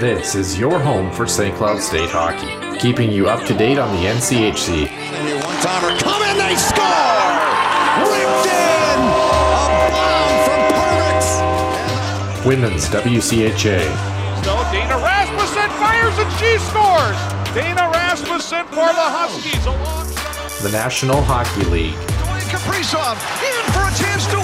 This is your home for St. Cloud State hockey, keeping you up to date on the NCHC. One timer coming, they score! Ripped in! A bomb from Perbix! Women's WCHA. So Dana Rasmussen fires and she scores! Dana Rasmussen for the Huskies alongside. The National Hockey League. Dwayne Kaprizov in for a chance to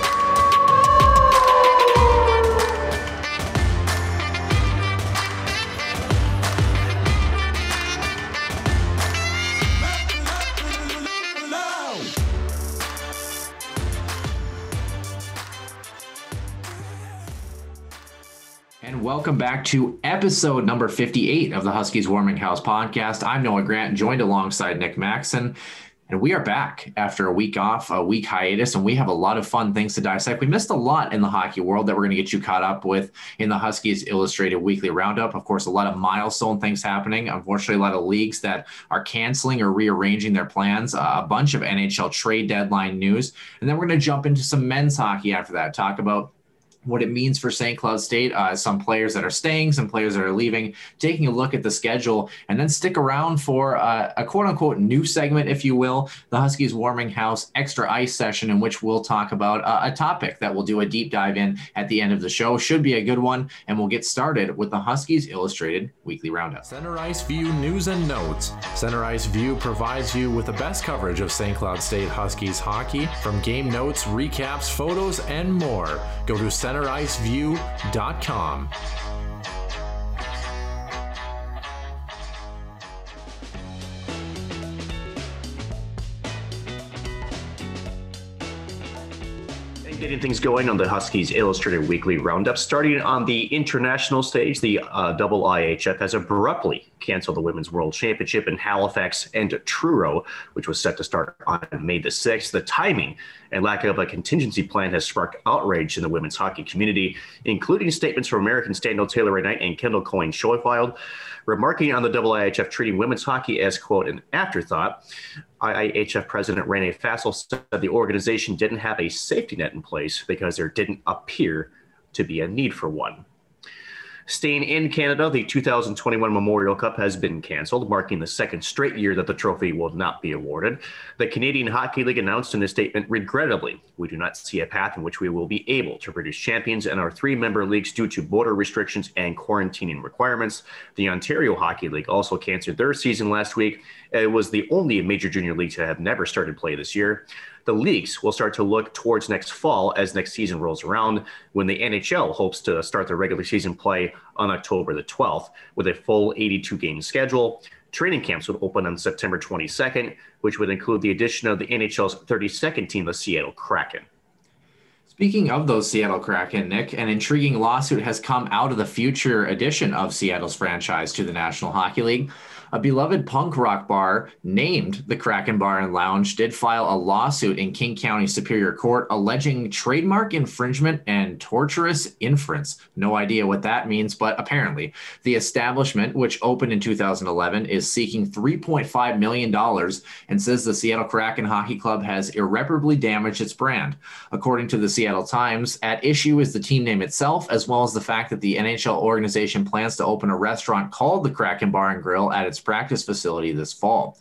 Welcome back to episode number 58 of the Huskies Warming House podcast. I'm Noah Grant, joined alongside Nick Maxon. And we are back after a week off, a week hiatus, and we have a lot of fun things to dissect. We missed a lot in the hockey world that we're going to get you caught up with in the Huskies Illustrated Weekly Roundup. Of course, a lot of milestone things happening. Unfortunately, a lot of leagues that are canceling or rearranging their plans, uh, a bunch of NHL trade deadline news. And then we're going to jump into some men's hockey after that, talk about what it means for St. Cloud State, uh, some players that are staying, some players that are leaving, taking a look at the schedule, and then stick around for uh, a quote unquote new segment, if you will, the Huskies Warming House Extra Ice session, in which we'll talk about uh, a topic that we'll do a deep dive in at the end of the show. Should be a good one, and we'll get started with the Huskies Illustrated Weekly Roundup. Center Ice View News and Notes. Center Ice View provides you with the best coverage of St. Cloud State Huskies hockey from game notes, recaps, photos, and more. Go to centericeview.com. Getting things going on the Huskies Illustrated Weekly Roundup. Starting on the international stage, the uh, IHF has abruptly canceled the Women's World Championship in Halifax and Truro, which was set to start on May the 6th. The timing and lack of a contingency plan has sparked outrage in the women's hockey community, including statements from American Daniel Taylor Knight and Kendall Coyne Schofield, remarking on the double IHF treating women's hockey as, quote, an afterthought. IIHF President Rene Fasel said the organization didn't have a safety net in place because there didn't appear to be a need for one. Staying in Canada, the 2021 Memorial Cup has been canceled, marking the second straight year that the trophy will not be awarded. The Canadian Hockey League announced in a statement Regrettably, we do not see a path in which we will be able to produce champions in our three member leagues due to border restrictions and quarantining requirements. The Ontario Hockey League also canceled their season last week. It was the only major junior league to have never started play this year the leagues will start to look towards next fall as next season rolls around when the NHL hopes to start their regular season play on October the 12th with a full 82 game schedule. Training camps would open on September 22nd, which would include the addition of the NHL's 32nd team, the Seattle Kraken. Speaking of those Seattle Kraken, Nick, an intriguing lawsuit has come out of the future addition of Seattle's franchise to the National Hockey League. A beloved punk rock bar named the Kraken Bar and Lounge did file a lawsuit in King County Superior Court alleging trademark infringement and torturous inference. No idea what that means, but apparently the establishment, which opened in 2011, is seeking $3.5 million and says the Seattle Kraken Hockey Club has irreparably damaged its brand. According to the Seattle Times, at issue is the team name itself, as well as the fact that the NHL organization plans to open a restaurant called the Kraken Bar and Grill at its practice facility this fall.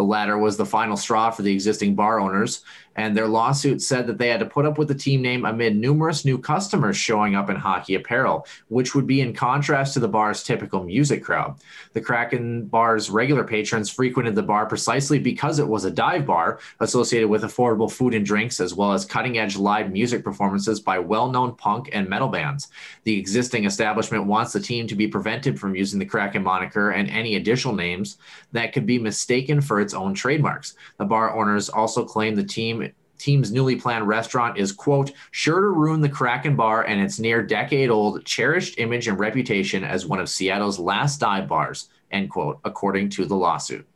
The latter was the final straw for the existing bar owners, and their lawsuit said that they had to put up with the team name amid numerous new customers showing up in hockey apparel, which would be in contrast to the bar's typical music crowd. The Kraken bar's regular patrons frequented the bar precisely because it was a dive bar associated with affordable food and drinks, as well as cutting edge live music performances by well known punk and metal bands. The existing establishment wants the team to be prevented from using the Kraken moniker and any additional names that could be mistaken for its own trademarks. The bar owners also claim the team team's newly planned restaurant is quote sure to ruin the kraken bar and its near decade old cherished image and reputation as one of seattle's last dive bars end quote according to the lawsuit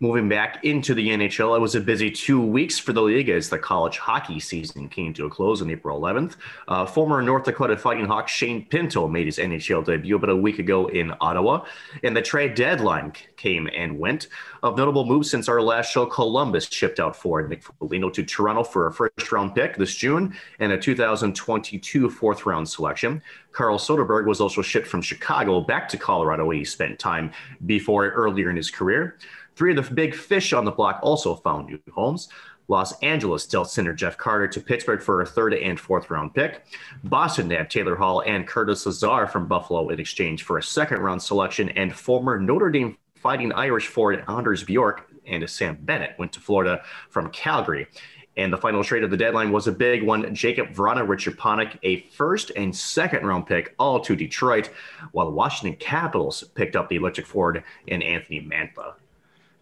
Moving back into the NHL, it was a busy two weeks for the league as the college hockey season came to a close on April 11th. Uh, former North Dakota Fighting Hawk Shane Pinto made his NHL debut about a week ago in Ottawa, and the trade deadline came and went. Of notable moves since our last show, Columbus shipped out for Nick Foligno to Toronto for a first round pick this June and a 2022 fourth round selection. Carl Soderberg was also shipped from Chicago back to Colorado, where he spent time before earlier in his career. Three of the big fish on the block also found new homes. Los Angeles dealt center Jeff Carter to Pittsburgh for a third and fourth round pick. Boston nabbed Taylor Hall and Curtis Lazar from Buffalo in exchange for a second round selection, and former Notre Dame fighting Irish forward Anders Bjork and Sam Bennett went to Florida from Calgary. And the final trade of the deadline was a big one. Jakub Vrana, Richard Panik, a first and second round pick, all to Detroit, while the Washington Capitals picked up the electric forward in Anthony Mantha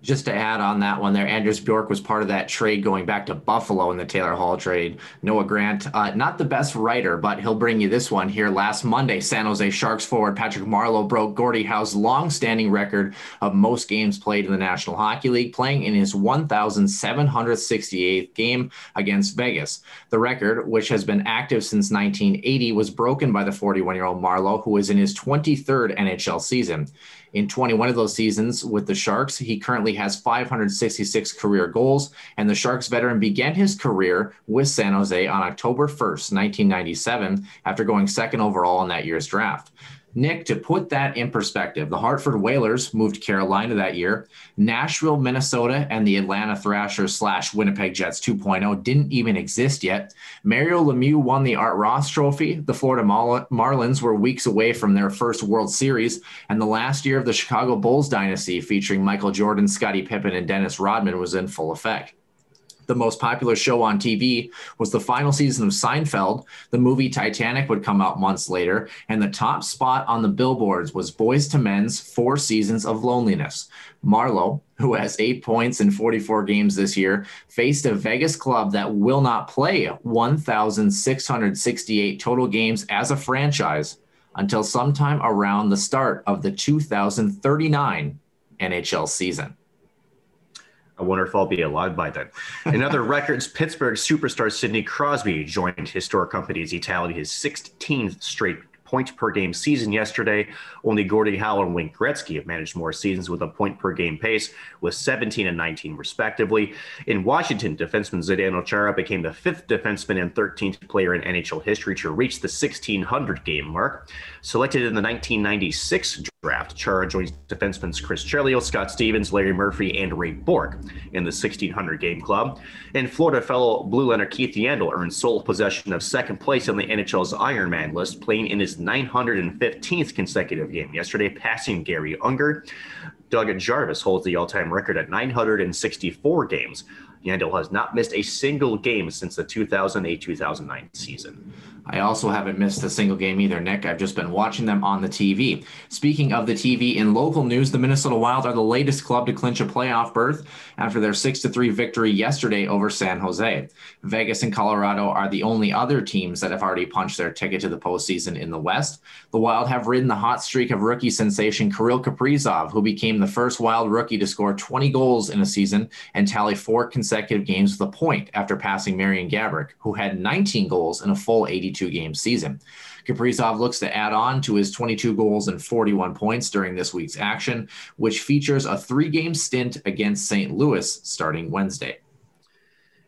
just to add on that one there, Anders Bjork was part of that trade going back to Buffalo in the Taylor Hall trade. Noah Grant, uh, not the best writer, but he'll bring you this one here. Last Monday, San Jose Sharks forward Patrick Marleau broke Gordie Howe's long-standing record of most games played in the National Hockey League, playing in his 1,768th game against Vegas. The record, which has been active since 1980, was broken by the 41-year-old Marleau, who is in his 23rd NHL season. In 21 of those seasons with the Sharks, he currently has 566 career goals, and the Sharks veteran began his career with San Jose on October 1st, 1997, after going second overall in that year's draft. Nick, to put that in perspective, the Hartford Whalers moved to Carolina that year. Nashville, Minnesota, and the Atlanta Thrashers slash Winnipeg Jets 2.0 didn't even exist yet. Mario Lemieux won the Art Ross Trophy. The Florida Marlins were weeks away from their first World Series, and the last year of the Chicago Bulls dynasty, featuring Michael Jordan, Scottie Pippen, and Dennis Rodman, was in full effect the most popular show on TV was the final season of Seinfeld. The movie Titanic would come out months later, and the top spot on the billboards was Boyz II Men's Four Seasons of Loneliness. Marleau, who has eight points in 44 games this year, faced a Vegas club that will not play 1,668 total games as a franchise until sometime around the start of the 2039 NHL season. I wonder if I'll be alive by then. In other records, Pittsburgh superstar Sidney Crosby joined historic company as he tallied his 16th straight point per game season yesterday. Only Gordie Howe and Wayne Gretzky have managed more seasons with a point per game pace, with 17 and 19 respectively. In Washington, defenseman Zdeno Chara became the fifth defenseman and 13th player in NHL history to reach the 1600 game mark. Selected in the 1996 draft, Chara joins defensemen Chris Chelios, Scott Stevens, Larry Murphy, and Ray Bourque in the 1600 game club. And Florida fellow blue liner Keith Yandle earned sole possession of second place on the NHL's Ironman list, playing in his 915th consecutive game yesterday, passing Garry Unger. Doug Jarvis holds the all time record at 964 games. Yandle has not missed a single game since the 2008 2009 season. I also haven't missed a single game either, Nick. I've just been watching them on the TV. Speaking of the TV, in local news, the Minnesota Wild are the latest club to clinch a playoff berth after their 6 3 victory yesterday over San Jose. Vegas and Colorado are the only other teams that have already punched their ticket to the postseason in the West. The Wild have ridden the hot streak of rookie sensation Kirill Kaprizov, who became the first Wild rookie to score 20 goals in a season and tally four consecutive games with a point after passing Marian Gaborik, who had 19 goals in a full 82 22 game season. Kaprizov looks to add on to his 22 goals and 41 points during this week's action, which features a three game stint against St. Louis starting Wednesday.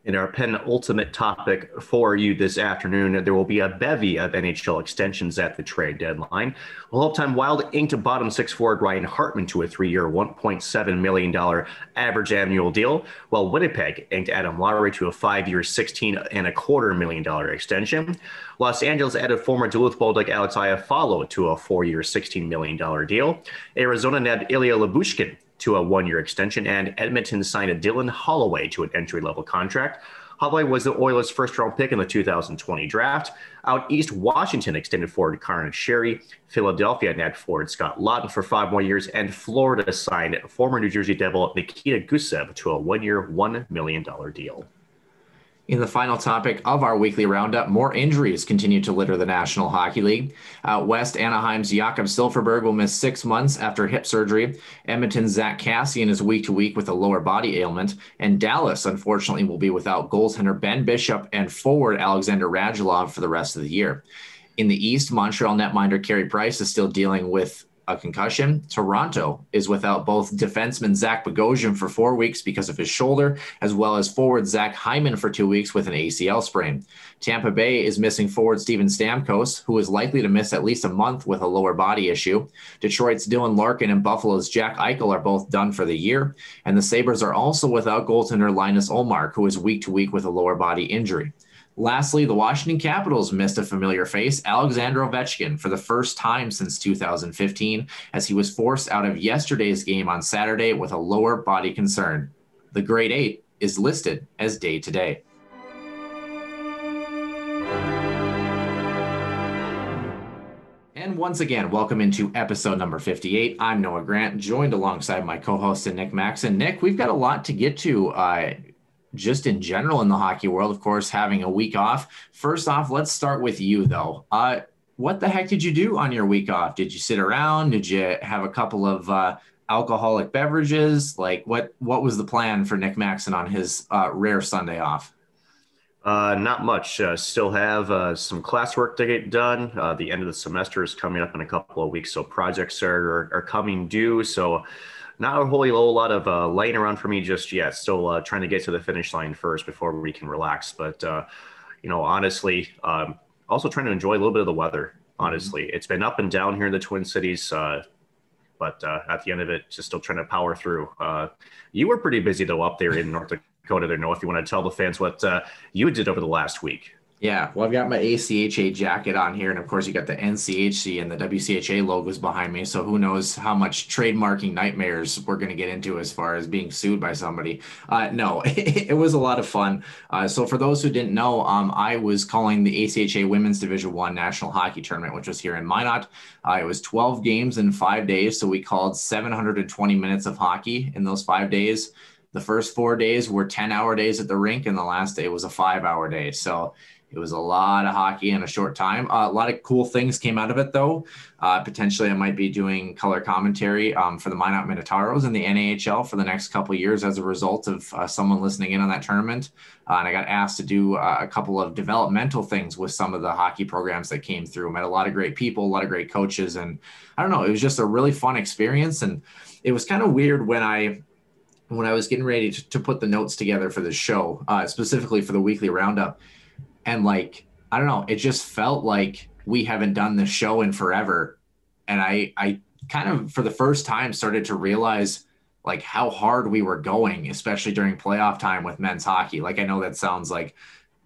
In our penultimate topic for you this afternoon, there will be a bevy of NHL extensions at the trade deadline. Well, Time Wild inked a bottom six forward Ryan Hartman to a three year, $1.7 million average annual deal, while Winnipeg inked Adam Lowry to a five year, 16 and a quarter million dollar extension. Los Angeles added former Duluth Bulldog Alex Iafallo to a four year, $16 million deal. Arizona nabbed Ilya Lyubushkin to a one year extension, and Edmonton signed a Dylan Holloway to an entry level contract. Holloway was the Oilers' first round pick in the 2020 draft. Out east, Washington extended forward Conor Sheary. Philadelphia nabbed forward Scott Laughton for five more years, and Florida signed former New Jersey Devil Nikita Gusev to a one year, $1 million deal. In the final topic of our weekly roundup, more injuries continue to litter the National Hockey League. Out west, Anaheim's Jakob Silfverberg will miss six months after hip surgery. Edmonton's Zack Kassian is week to week with a lower body ailment. And Dallas, unfortunately, will be without goaltender Ben Bishop and forward Alexander Radulov for the rest of the year. In the East, Montreal netminder Carey Price is still dealing with a concussion. Toronto is without both defenseman Zach Bogosian for four weeks because of his shoulder, as well as forward Zach Hyman for two weeks with an ACL sprain. Tampa Bay is missing forward Steven Stamkos, who is likely to miss at least a month with a lower body issue. Detroit's Dylan Larkin and Buffalo's Jack Eichel are both done for the year. And the Sabres are also without goaltender Linus Ullmark, who is week to week with a lower body injury. Lastly, the Washington Capitals missed a familiar face, Alexander Ovechkin, for the first time since 2015, as he was forced out of yesterday's game on Saturday with a lower body concern. The Great 8 is listed as day to day. And once again, welcome into episode number 58. I'm Noah Grant, joined alongside my co host Nick Maxon. Nick, we've got a lot to get to. Uh, just in general in the hockey world, of course, having a week off. First off, let's start with you though. Uh, what the heck did you do on your week off? Did you sit around? Did you have a couple of uh, alcoholic beverages? Like what what was the plan for Nick Maxon on his uh, rare Sunday off? Uh, not much. Uh, still have uh, some classwork to get done. Uh, the end of the semester is coming up in a couple of weeks, so projects are, are coming due. So not a whole, whole lot of uh, laying around for me just yet. Still uh, trying to get to the finish line first before we can relax. But uh, you know, honestly, um, also trying to enjoy a little bit of the weather. Honestly, mm-hmm. it's been up and down here in the Twin Cities. Uh, but uh, at the end of it, just still trying to power through. Uh, you were pretty busy though up there in North Dakota. There, know if you want to tell the fans what you did over the last week. Yeah, well, I've got my ACHA jacket on here, and of course, you got the NCHC and the WCHA logos behind me. So who knows how much trademarking nightmares we're going to get into as far as being sued by somebody? Uh, no, it, it, was a lot of fun. Uh, so for those who didn't know, um, I was calling the ACHA Women's Division One National Hockey Tournament, which was here in Minot. Uh, it was 12 games in five days, so we called 720 minutes of hockey in those five days. The first four days were 10 hour days at the rink, and the last day was a five hour day. So it was a lot of hockey in a short time. Uh, a lot of cool things came out of it, though. Uh, potentially, I might be doing color commentary um, for the Minot Minotauros in the NAHL for the next couple years as a result of uh, someone listening in on that tournament. Uh, and I got asked to do uh, a couple of developmental things with some of the hockey programs that came through. Met a lot of great people, a lot of great coaches, and I don't know. It was just a really fun experience, and it was kind of weird when I when I was getting ready to, to put the notes together for the show, uh, specifically for the weekly roundup and like I don't know, it just felt like we haven't done this show in forever. And I I kind of for the first time started to realize like how hard we were going, especially during playoff time with men's hockey. Like I know that sounds like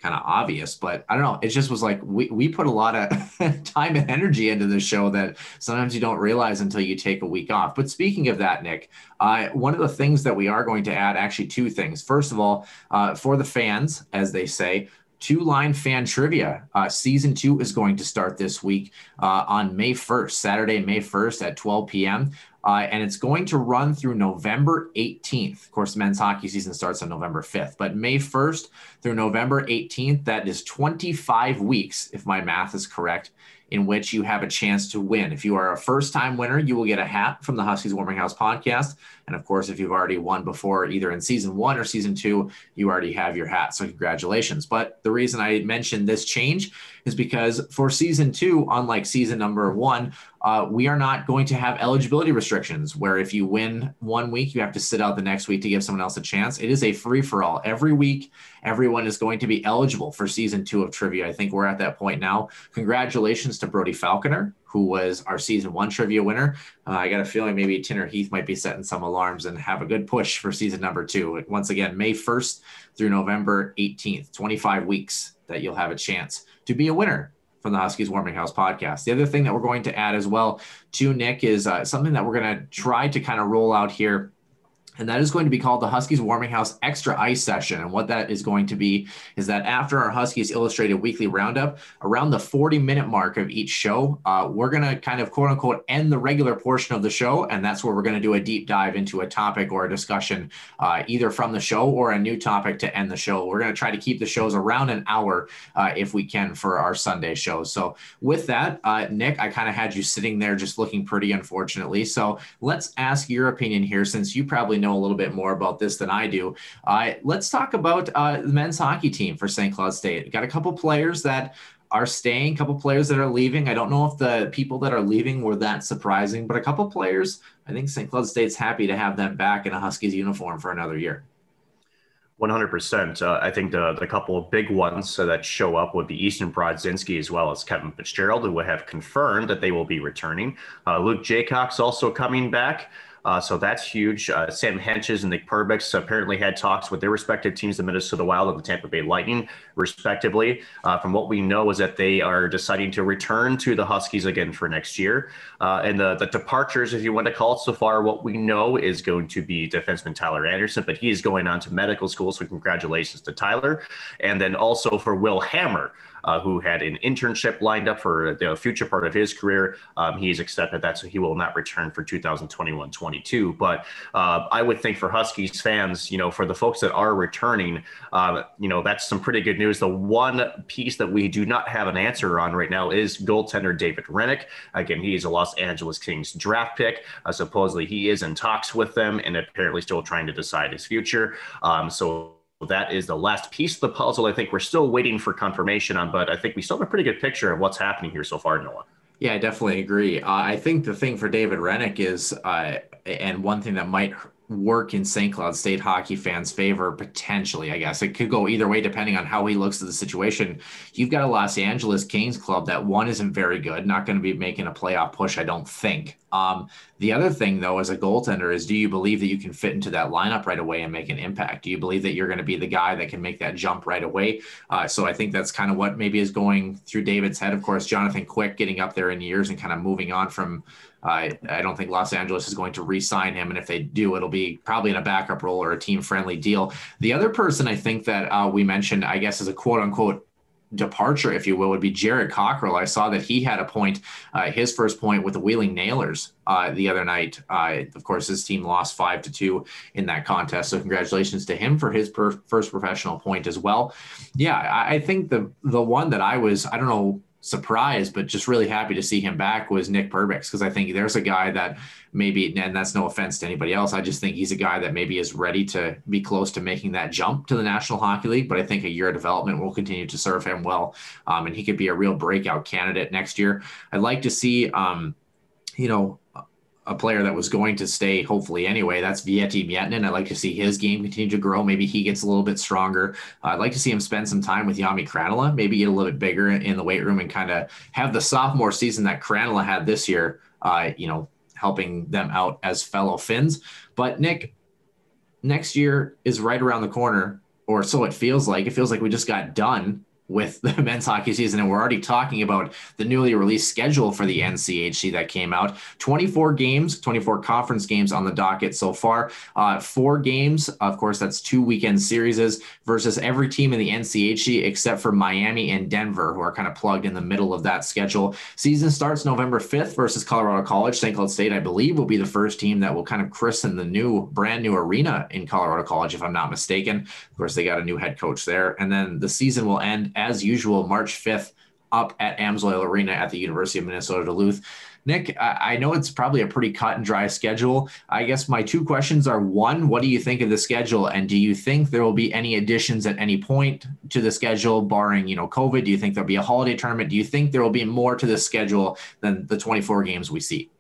kind of obvious, but I don't know. It just was like we, we put a lot of time and energy into the show that sometimes you don't realize until you take a week off. But speaking of that, Nick, uh, one of the things that we are going to add, actually, two things. First of all, uh, for the fans, as they say, two line fan trivia. Uh, season two is going to start this week uh, on May 1st, Saturday, May 1st at 12 p.m. Uh, and it's going to run through November 18th. Of course, men's hockey season starts on November 5th, but May 1st through November 18th, that is 25 weeks, if my math is correct, in which you have a chance to win. If you are a first time winner, you will get a hat from the Huskies Warming House podcast. And of course, if you've already won before, either in season one or season two, you already have your hat. So congratulations. But the reason I mentioned this change is because for season two, unlike season number one, uh, we are not going to have eligibility restrictions where if you win one week, you have to sit out the next week to give someone else a chance. It is a free for all. Every week, everyone is going to be eligible for season two of trivia. I think we're at that point now. Congratulations to Brody Falconer, who was our season one trivia winner. Uh, I got a feeling maybe Tinner Heath might be setting some alarms and have a good push for season number two. Once again, May 1st through November 18th, 25 weeks that you'll have a chance to be a winner from the Huskies Warming House podcast. The other thing that we're going to add as well to Nick is uh, something that we're going to try to kind of roll out here and that is going to be called the Huskies Warming House Extra Ice Session. And what that is going to be is that after our Huskies Illustrated Weekly Roundup, around the 40 minute mark of each show, uh, we're going to kind of quote unquote end the regular portion of the show. And that's where we're going to do a deep dive into a topic or a discussion, uh, either from the show or a new topic to end the show. We're going to try to keep the shows around an hour uh, if we can for our Sunday shows. So, with that, uh, Nick, I kind of had you sitting there just looking pretty, unfortunately. So, let's ask your opinion here since you probably know a little bit more about this than I do. Uh, let's talk about uh, the men's hockey team for St. Cloud State. Got a couple players that are staying, a couple players that are leaving. I don't know if the people that are leaving were that surprising, but a couple players, I think St. Cloud State's happy to have them back in a Huskies uniform for another year. 100%. Uh, I think the, the couple of big ones uh, that show up would be Easton Brodzinski as well as Kevin Fitzgerald, who have confirmed that they will be returning. Uh, Luke Jaycox also coming back. Uh, so that's huge. Uh, Sam Hentges and Nick Perbix apparently had talks with their respective teams, the Minnesota Wild and the Tampa Bay Lightning, respectively. Uh, from what we know is that they are deciding to return to the Huskies again for next year. Uh, and the, the departures, if you want to call it so far, what we know is going to be defenseman Tyler Anderson, but he is going on to medical school. So congratulations to Tyler. And then also for Will Hammer uh, who had an internship lined up for the future part of his career. Um, he's accepted that, so he will not return for 2021-22. But uh, I would think for Huskies fans, you know, for the folks that are returning, uh, you know, that's some pretty good news. The one piece that we do not have an answer on right now is goaltender David Hrenak. Again, he is a Los Angeles Kings draft pick. Uh, supposedly, he is in talks with them and apparently still trying to decide his future. Um, so that is the last piece of the puzzle. I think we're still waiting for confirmation on, but I think we still have a pretty good picture of what's happening here so far, Noah. Yeah, I definitely agree. Uh, I think the thing for David Hrenak is, uh, and one thing that might work in St. Cloud State hockey fans' favor potentially. I guess it could go either way depending on how he looks at the situation. You've got a Los Angeles Kings club that one isn't very good, not going to be making a playoff push, I don't think. Um, the other thing, though, as a goaltender, is do you believe that you can fit into that lineup right away and make an impact? Do you believe that you're going to be the guy that can make that jump right away? Uh, so I think that's kind of what maybe is going through David's head. Of course, Jonathan Quick getting up there in years and kind of moving on from I I don't think Los Angeles is going to re-sign him, and if they do, it'll be probably in a backup role or a team-friendly deal. The other person I think that uh, we mentioned, I guess, is a quote-unquote departure, if you will, would be Jared Cockrell. I saw that he had a point, uh, his first point with the Wheeling Nailers uh, the other night. Uh, of course, his team lost five to two in that contest. So congratulations to him for his per- first professional point as well. Yeah, I, I think the the one that I was, I don't know surprised, but just really happy to see him back was Nick Perbix because I think there's a guy that maybe, and that's no offense to anybody else. I just think he's a guy that maybe is ready to be close to making that jump to the National Hockey League. But I think a year of development will continue to serve him well, um, and he could be a real breakout candidate next year. I'd like to see, um, you know, a player that was going to stay, hopefully anyway. That's Veeti Miettinen. I'd like to see his game continue to grow. Maybe he gets a little bit stronger. Uh, I'd like to see him spend some time with Jami Krannila, maybe get a little bit bigger in the weight room and kind of have the sophomore season that Krannila had this year, uh, you know, helping them out as fellow Finns. But Nick, next year is right around the corner, or so it feels like. It feels like we just got done with the men's hockey season. And we're already talking about the newly released schedule for the NCHC that came out 24 games, 24 conference games on the docket so far. Uh, four games, of course, that's two weekend series versus every team in the NCHC except for Miami and Denver, who are kind of plugged in the middle of that schedule. Season starts November 5th versus Colorado College. St. Cloud State, I believe, will be the first team that will kind of christen the new, brand new arena in Colorado College, if I'm not mistaken. Of course, they got a new head coach there. And then the season will end as usual, March 5th up at Amsoil Arena at the University of Minnesota Duluth. Nick, I know it's probably a pretty cut and dry schedule. I guess my two questions are one, what do you think of the schedule? And do you think there will be any additions at any point to the schedule, barring, you know, COVID? Do you think there'll be a holiday tournament? Do you think there will be more to the schedule than the 24 games we see?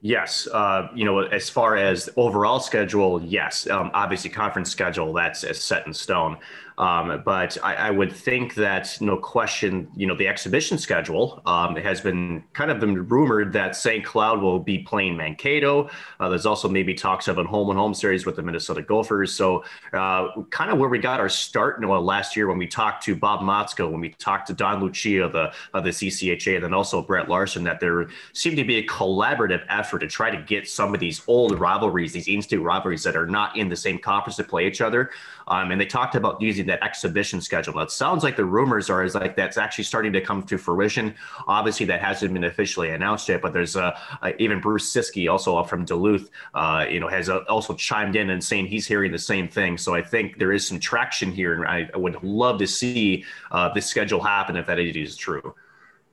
Yes, uh, you know, as far as overall schedule, yes. Um, obviously, conference schedule that's set in stone. Um, but I, I, would think that no question, you know, the exhibition schedule um, has been kind of been rumored that St. Cloud will be playing Mankato. Uh, there's also maybe talks of a home and home series with the Minnesota Gophers. So uh, kind of where we got our start, Noah, last year when we talked to Bob Motzko, when we talked to Don Lucia of the of the CCHA, and then also Brett Larson, that there seemed to be a collaborative effort to try to get some of these old rivalries, these in-state rivalries that are not in the same conference to play each other. Um, and they talked about using that exhibition schedule. It sounds like the rumors are is like that's actually starting to come to fruition. Obviously, that hasn't been officially announced yet, but there's uh, uh, even Bruce Ciskie, also from Duluth, uh, you know, has uh, also chimed in and saying he's hearing the same thing. So I think there is some traction here, and I, I would love to see uh, this schedule happen if that is true.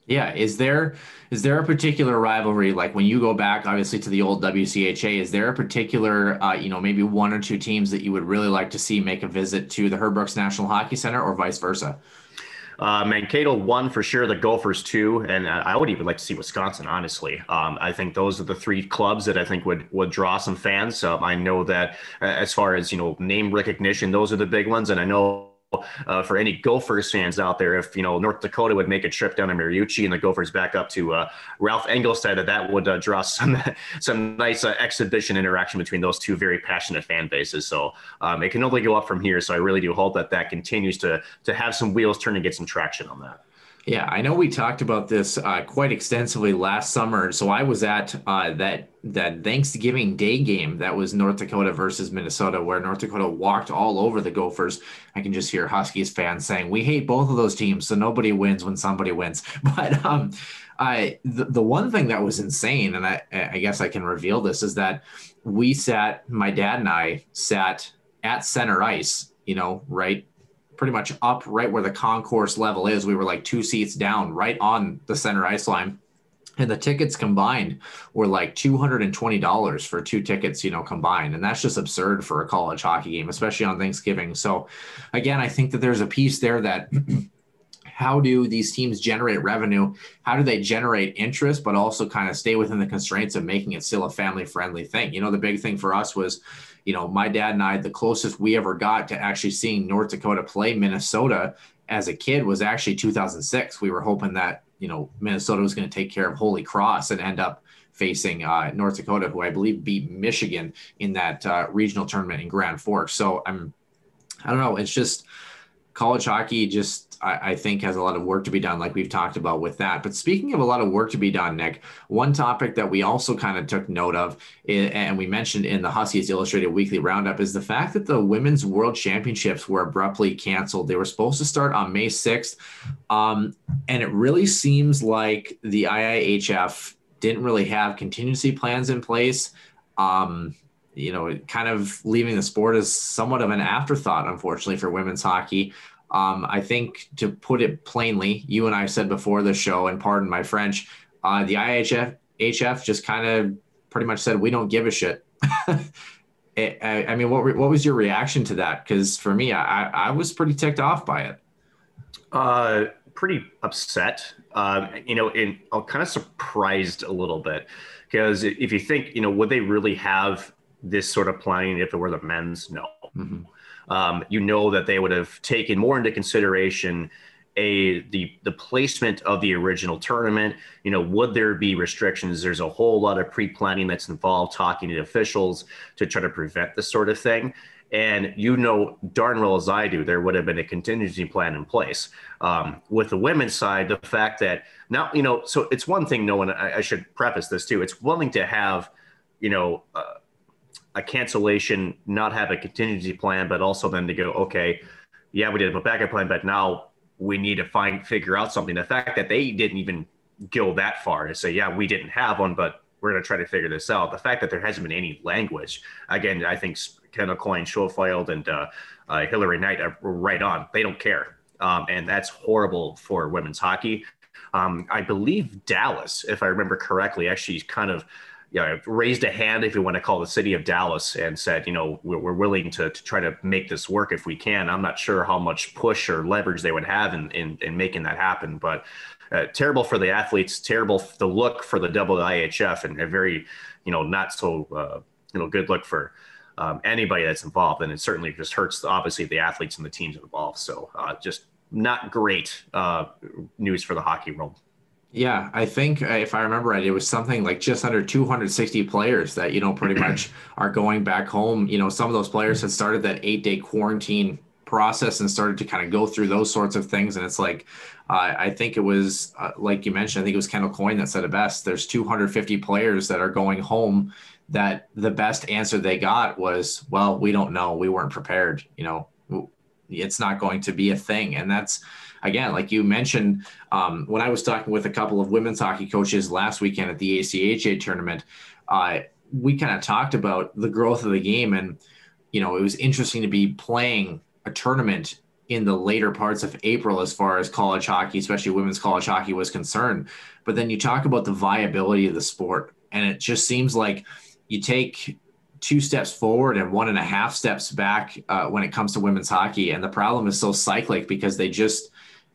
Yeah, is there is there a particular rivalry like when you go back obviously to the old WCHA? Is there a particular uh, you know maybe one or two teams that you would really like to see make a visit to the Herb Brooks National Hockey Center or vice versa? Uh, Mankato one for sure, the Gophers two, and I would even like to see Wisconsin. Honestly, um, I think those are the three clubs that I think would would draw some fans. Um, I know that uh, as far as you know name recognition, those are the big ones, and I know uh, for any Gophers fans out there, if you know North Dakota would make a trip down to Mariucci and the Gophers back up to uh, Ralph Engelstad, that would uh, draw some some nice uh, exhibition interaction between those two very passionate fan bases. So um, it can only go up from here. So I really do hope that that continues to to have some wheels turn and get some traction on that. Yeah, I know we talked about this uh, quite extensively last summer. So I was at uh, that that Thanksgiving Day game that was North Dakota versus Minnesota, where North Dakota walked all over the Gophers. I can just hear Huskies fans saying, "We hate both of those teams, so nobody wins when somebody wins." But um, I the, the one thing that was insane, and I, I guess I can reveal this, is that we sat, my dad and I sat at center ice, you know, right pretty much up right where the concourse level is. We were like two seats down, right on the center ice line. And the tickets combined were like $220 for two tickets, you know, combined. And that's just absurd for a college hockey game, especially on Thanksgiving. So, again, I think that there's a piece there that how do these teams generate revenue? How do they generate interest, but also kind of stay within the constraints of making it still a family friendly thing? You know, the big thing for us was, you know, my dad and I, the closest we ever got to actually seeing North Dakota play Minnesota as a kid was actually 2006. We were hoping that, you know, Minnesota was going to take care of Holy Cross and end up facing uh, North Dakota, who I believe beat Michigan in that uh, regional tournament in Grand Forks. So I'm, I don't know. It's just college hockey just I, I, think has a lot of work to be done, like we've talked about with that. But speaking of a lot of work to be done, Nick, one topic that we also kind of took note of, and we mentioned in the Huskies Illustrated Weekly Roundup, is the fact that the Women's World Championships were abruptly canceled. They were supposed to start on May 6th, um, and it really seems like the IIHF didn't really have contingency plans in place. Um, you know, kind of leaving the sport as somewhat of an afterthought, unfortunately, for women's hockey. Um, I think to put it plainly, you and I said before the show, and pardon my French, uh, the IHF HF just kind of pretty much said we don't give a shit. I, I, mean, what what was your reaction to that? Because for me, I, I was pretty ticked off by it. Uh, pretty upset. Um, you know, and I'm kind of surprised a little bit because if you think, you know, would they really have this sort of planning if it were the men's? No. Mm-hmm. Um, you know that they would have taken more into consideration a the the placement of the original tournament. You know would there be restrictions? There's a whole lot of pre-planning that's involved talking to officials to try to prevent this sort of thing. And you know darn well as i do there would have been a contingency plan in place. Um, with the women's side the fact that now you know so it's one thing no one I, I should preface this too. It's willing to have you know uh, a cancellation, not have a contingency plan, but also then to go, okay, yeah, we did have a backup plan, but now we need to find figure out something. The fact that they didn't even go that far to say, yeah, we didn't have one, but we're going to try to figure this out. The fact that there hasn't been any language, again, I think Kendall Coyne, Schofield, and uh, uh, Hilary Knight are right on. They don't care, um, and that's horrible for women's hockey. Um, I believe Dallas, if I remember correctly, actually kind of you know, raised a hand, if you want to call the city of Dallas, and said, you know, we're, we're willing to, to, try to make this work if we can. I'm not sure how much push or leverage they would have in, in, in making that happen, but uh, terrible for the athletes, terrible the look for the IHF, and a very, you know, not so, uh, you know, good look for um, anybody that's involved. And it certainly just hurts, obviously, the athletes and the teams involved. So uh, just not great uh, news for the hockey world. Yeah, I think uh, if I remember right, it was something like just under 260 players that you know pretty much are going back home. You know, some of those players had started that eight day quarantine process and started to kind of go through those sorts of things. And it's like, uh, I think it was, uh, like you mentioned, I think it was Kendall Coyne that said it best. There's 250 players that are going home that the best answer they got was, well, we don't know. We weren't prepared. You know, it's not going to be a thing. And that's, again, like you mentioned, um, when I was talking with a couple of women's hockey coaches last weekend at the ACHA tournament, uh, we kind of talked about the growth of the game. And, you know, it was interesting to be playing a tournament in the later parts of April as far as college hockey, especially women's college hockey, was concerned. But then you talk about the viability of the sport, and it just seems like you take two steps forward and one and a half steps back uh, when it comes to women's hockey. And the problem is so cyclic because they just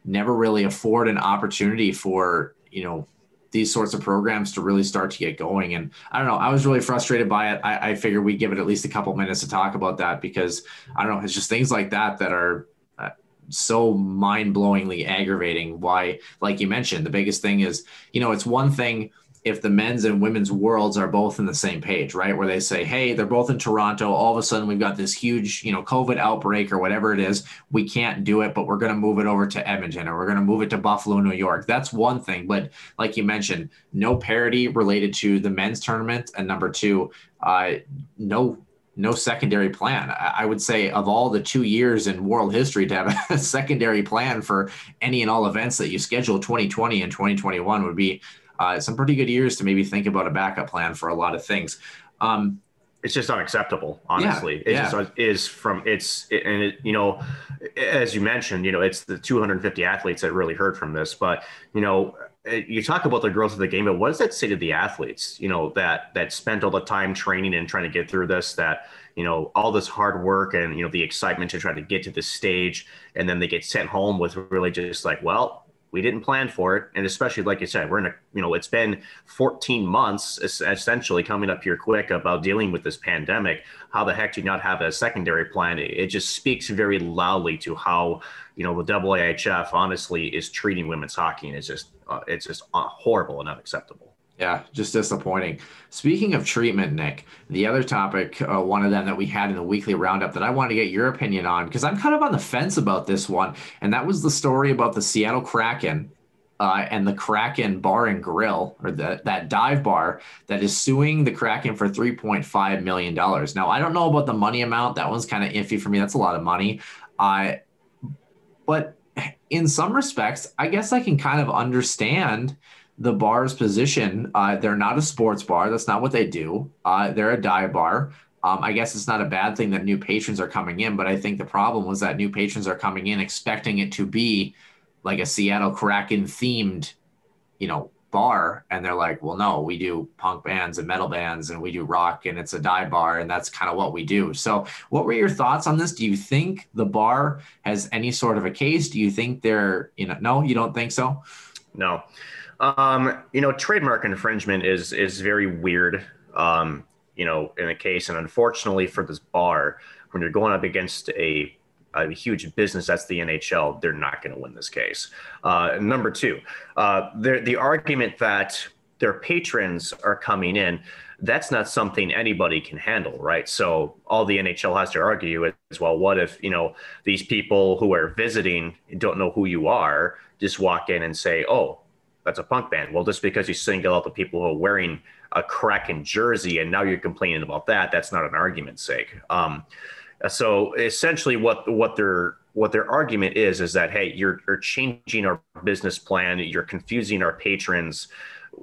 never really afford an opportunity for, you know, these sorts of programs to really start to get going. And I don't know, I was really frustrated by it. I, I figured we'd give it at least a couple minutes to talk about that because I don't know, it's just things like that that are uh, so mind blowingly aggravating. Why, like you mentioned, the biggest thing is, you know, it's one thing if the men's and women's worlds are both in the same page, right? Where they say, hey, they're both in Toronto. All of a sudden, we've got this huge, you know, COVID outbreak or whatever it is. We can't do it, but we're going to move it over to Edmonton or we're going to move it to Buffalo, New York. That's one thing. But like you mentioned, no parity related to the men's tournament. And number two, uh, no no secondary plan. I would say of all the two years in world history to have a secondary plan for any and all events that you schedule 2020 and 2021 would be uh, some pretty good years to maybe think about a backup plan for a lot of things. Um, it's just unacceptable, honestly. Yeah, it yeah. just is from it's it, and it, you know, as you mentioned, you know, it's the 250 athletes that really heard from this. But you know, you talk about the growth of the game, but what does that say to the athletes? You know, that that spent all the time training and trying to get through this. That you know, all this hard work and you know the excitement to try to get to this stage, and then they get sent home with really just like, well, we didn't plan for it. And especially like you said we're in a you know it's been 14 months essentially coming up here quick about dealing with this pandemic. How the heck do you not have a secondary plan? It just speaks very loudly to how you know the AAHF honestly is treating women's hockey and it's just uh, it's just uh, horrible and unacceptable yeah, just disappointing. Speaking of treatment, Nick, the other topic, uh, one of them that we had in the weekly roundup that I wanted to get your opinion on, because I'm kind of on the fence about this one, and that was the story about the Seattle Kraken uh, and the Kraken Bar and Grill, or the, that dive bar that is suing the Kraken for $3.5 million. Now, I don't know about the money amount. That one's kind of iffy for me. That's a lot of money. Uh, but in some respects, I guess I can kind of understand – the bar's position. Uh, they're not a sports bar. That's not what they do. Uh, they're a dive bar. Um, I guess it's not a bad thing that new patrons are coming in, but I think the problem was that new patrons are coming in expecting it to be like a Seattle Kraken themed, you know, bar, and they're like, well, no, we do punk bands and metal bands, and we do rock, and it's a dive bar, and that's kind of what we do. So, what were your thoughts on this? Do you think the bar has any sort of a case? Do you think they're, you know, no, you don't think so? No. Um, you know, trademark infringement is is very weird. Um, you know, in a case, and unfortunately for this bar, when you're going up against a a huge business that's the NHL, they're not going to win this case. Uh, number two, uh, the argument that their patrons are coming in, that's not something anybody can handle, right? So all the NHL has to argue is, well, what if you know these people who are visiting don't know who you are, just walk in and say, oh, that's a punk band. Well, just because you single out the people who are wearing a Kraken jersey and now you're complaining about that, that's not an argument's sake. Um, so essentially, what what their what their argument is is that hey, you're, you're changing our business plan, you're confusing our patrons.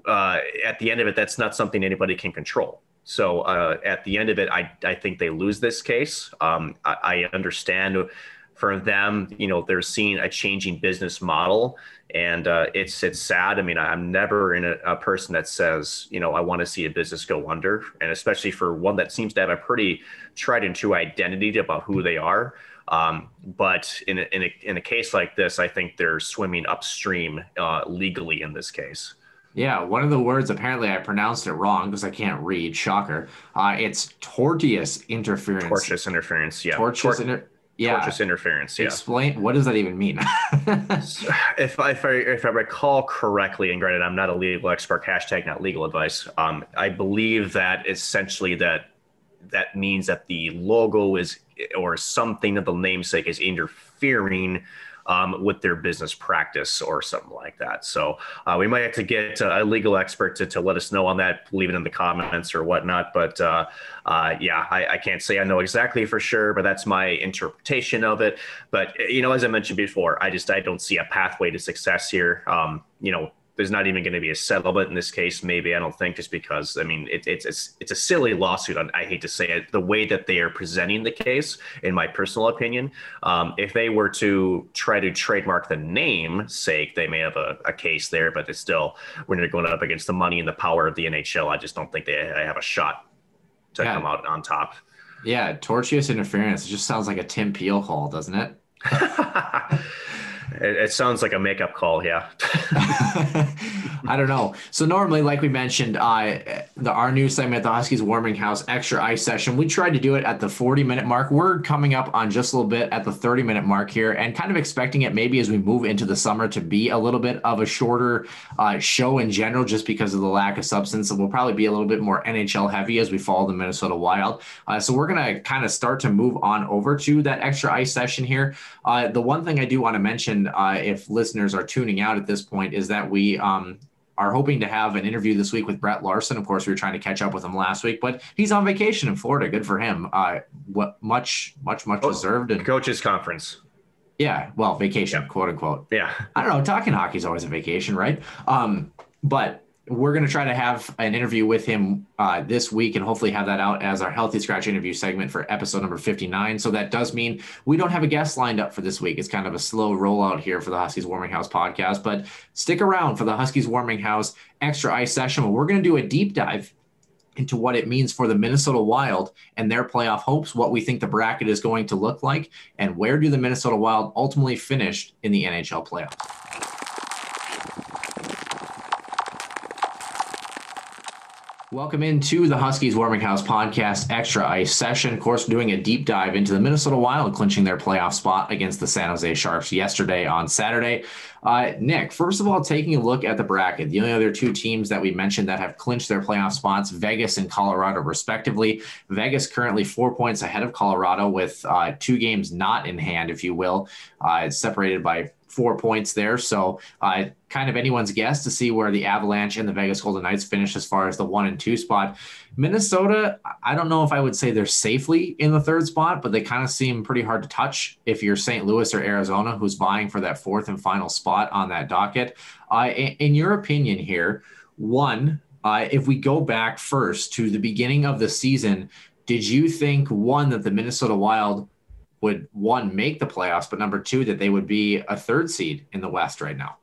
Uh, at the end of it, that's not something anybody can control. So uh, at the end of it, I, I think they lose this case. Um, I, I understand for them, you know, they're seeing a changing business model and uh, it's it's sad. I mean, I'm never in a, a, person that says, you know, I want to see a business go under, and especially for one that seems to have a pretty tried and true identity about who they are. Um, but in a, in a in a case like this, I think they're swimming upstream uh, legally in this case. Yeah, one of the words apparently I pronounced it wrong because I can't read. Shocker. Uh, it's tortious interference. Tortious interference. Yeah. Tortious Tor- inter- yeah. tortious interference. Yeah. Explain what does that even mean? if, I, if I if I recall correctly, and granted, I'm not a legal expert. Hashtag not legal advice. Um, I believe that essentially that that means that the logo is or something of the namesake is interfering um, with their business practice or something like that. So uh, we might have to get a legal expert to, to let us know on that, leave it in the comments or whatnot. But uh, uh, yeah, I, I, can't say I know exactly for sure, but that's my interpretation of it. But you know, as I mentioned before, I just I don't see a pathway to success here. Um, you know, there's not even going to be a settlement in this case. Maybe I don't think just because I mean it, it's it's it's a silly lawsuit. I hate to say it. The way that they are presenting the case, in my personal opinion, um, if they were to try to trademark the name sake, they may have a, a case there. But it's still when they're going up against the money and the power of the NHL, I just don't think they have a shot to yeah. come out on top. Yeah, tortious interference. It just sounds like a Tim Peel call, doesn't it? It, it sounds like a makeup call. Yeah. I don't know. So normally, like we mentioned, uh, the our new segment, the Huskies Warming House Extra Ice Session, we tried to do it at the 40 minute mark. We're coming up on just a little bit at the 30 minute mark here, and kind of expecting it maybe as we move into the summer to be a little bit of a shorter uh, show in general, just because of the lack of substance. And we'll probably be a little bit more NHL heavy as we follow the Minnesota Wild. Uh, so we're gonna kind of start to move on over to that Extra Ice Session here. Uh, the one thing I do want to mention, uh, if listeners are tuning out at this point, is that we um, are hoping to have an interview this week with Brett Larson. Of course, we were trying to catch up with him last week, but he's on vacation in Florida. Good for him. Uh, what much, much, much oh, deserved. And coaches conference. Yeah, well, vacation, yeah. quote unquote. Yeah. I don't know. Talking hockey is always a vacation, right? Um, but we're going to try to have an interview with him uh, this week and hopefully have that out as our healthy scratch interview segment for episode number 59 so that does mean we don't have a guest lined up for this week it's kind of a slow rollout here for the huskies warming house podcast but stick around for the huskies warming house extra ice session where we're going to do a deep dive into what it means for the Minnesota Wild and their playoff hopes, what we think the bracket is going to look like, and where do the Minnesota Wild ultimately finish in the NHL playoffs. Welcome into the Huskies Warming House podcast extra ice session. Of course, doing a deep dive into the Minnesota Wild clinching their playoff spot against the San Jose Sharks yesterday on Saturday. Uh, Nick, first of all, taking a look at the bracket, the only other two teams that we mentioned that have clinched their playoff spots, Vegas and Colorado, respectively. Vegas currently four points ahead of Colorado with uh, two games not in hand, if you will. Uh, it's separated by four points there. So, uh, kind of anyone's guess to see where the Avalanche and the Vegas Golden Knights finish as far as the one and two spot. Minnesota, I don't know if I would say they're safely in the third spot, but they kind of seem pretty hard to touch if you're St. Louis or Arizona, who's vying for that fourth and final spot on that docket. Uh, in, your opinion, here, one, uh, if we go back first to the beginning of the season, did you think one that the Minnesota Wild would one make the playoffs, but number two that they would be a third seed in the West right now.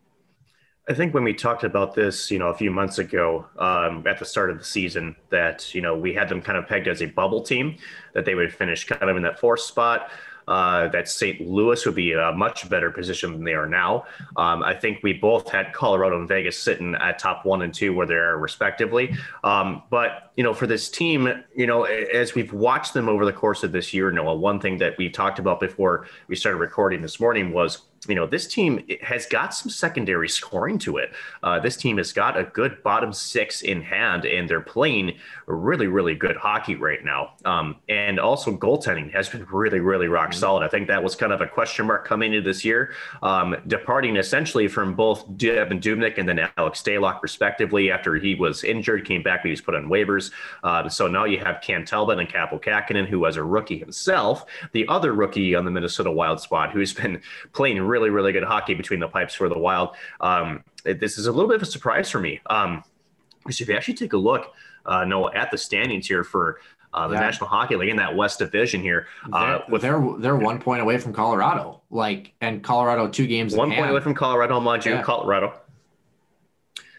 I think when we talked about this, you know, a few months ago um, at the start of the season, that you know we had them kind of pegged as a bubble team, that they would finish kind of in that fourth spot uh, that St. Louis would be a much better position than they are now. Um, I think we both had Colorado and Vegas sitting at top one and two where they are respectively. Um, but you know, for this team, you know, as we've watched them over the course of this year, Noah, one thing that we talked about before we started recording this morning was you know, this team has got some secondary scoring to it. Uh, this team has got a good bottom six in hand, and they're playing really, really good hockey right now. Um, and also, goaltending has been really, really rock mm-hmm. solid. I think that was kind of a question mark coming into this year, um, departing essentially from both Devan Dubnyk and then Alex Stalock, respectively, after he was injured, came back, but he was put on waivers. Uh, so now you have Cam Talbot and Kaapo Kähkönen, who was a rookie himself, the other rookie on the Minnesota Wild spot, who's been playing really, really really good hockey between the pipes for the Wild. Um, it, this is a little bit of a surprise for me. Um, because if you actually take a look, uh, no, at the standings here for uh, the yeah. National Hockey League in that West Division here. Uh, they're, with, they're they're one point away from Colorado, like and Colorado two games. One point away from Colorado, mind you, yeah. Colorado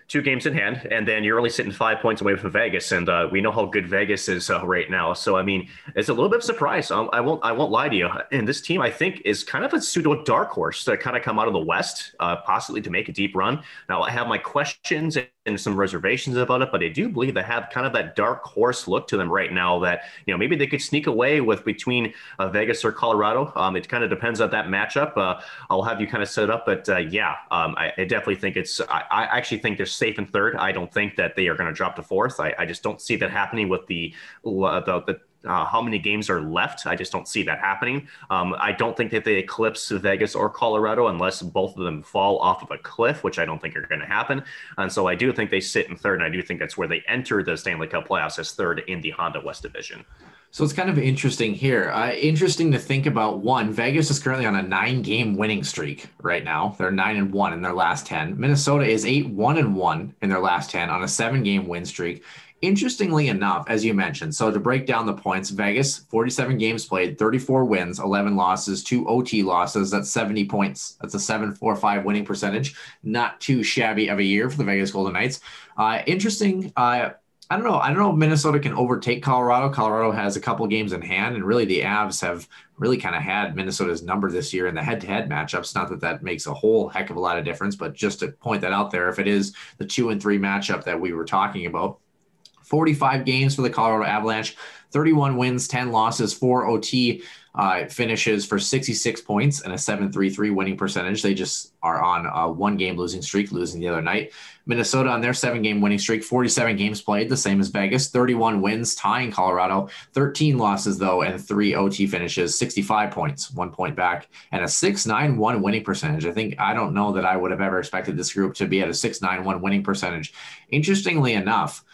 two games in hand, and then you're only sitting five points away from Vegas, and uh, we know how good Vegas is uh, right now. So I mean, it's a little bit of surprise. Um, I won't I won't lie to you. And this team, I think, is kind of a pseudo dark horse to kind of come out of the West, uh, possibly to make a deep run. Now I have my questions and some reservations about it, but I do believe they have kind of that dark horse look to them right now. That you know maybe they could sneak away with between uh, Vegas or Colorado. Um, it kind of depends on that matchup. Uh, I'll have you kind of set up, but uh, yeah, um, I, I, definitely think it's. I, I actually think they're safe in third. I don't think that they are going to drop to fourth. I, I, just don't see that happening with the the, the uh, how many games are left. I just don't see that happening. Um, I don't think that they eclipse Vegas or Colorado unless both of them fall off of a cliff, which I don't think are going to happen. And so I do think they sit in third, and I do think that's where they enter the Stanley Cup playoffs as third in the Honda West Division. So it's kind of interesting here. Uh, interesting to think about. One, Vegas is currently on a nine-game winning streak right now. They're nine and one in their last ten. Minnesota is eight one and one in their last ten on a seven-game win streak. Interestingly enough, as you mentioned, so to break down the points, Vegas 47 games played, 34 wins, 11 losses, two OT losses. That's 70 points. That's a 7.45 winning percentage. Not too shabby of a year for the Vegas Golden Knights. Uh, interesting. Uh, I don't know. I don't know if Minnesota can overtake Colorado. Colorado has a couple games in hand, and really the Avs have really kind of had Minnesota's number this year in the head-to-head matchups. Not that that makes a whole heck of a lot of difference, but just to point that out there, if it is the two and three matchup that we were talking about, 45 games for the Colorado Avalanche, 31 wins, 10 losses, four OT uh, finishes for 66 points and a 7.33 winning percentage. They just are on a one game losing streak, losing the other night. Minnesota on their seven game winning streak, 47 games played, the same as Vegas, 31 wins, tying Colorado, 13 losses though, and three OT finishes, 65 points, one point back, and a 6.91 winning percentage. I think I don't know that I would have ever expected this group to be at a 6.91 winning percentage. Interestingly enough,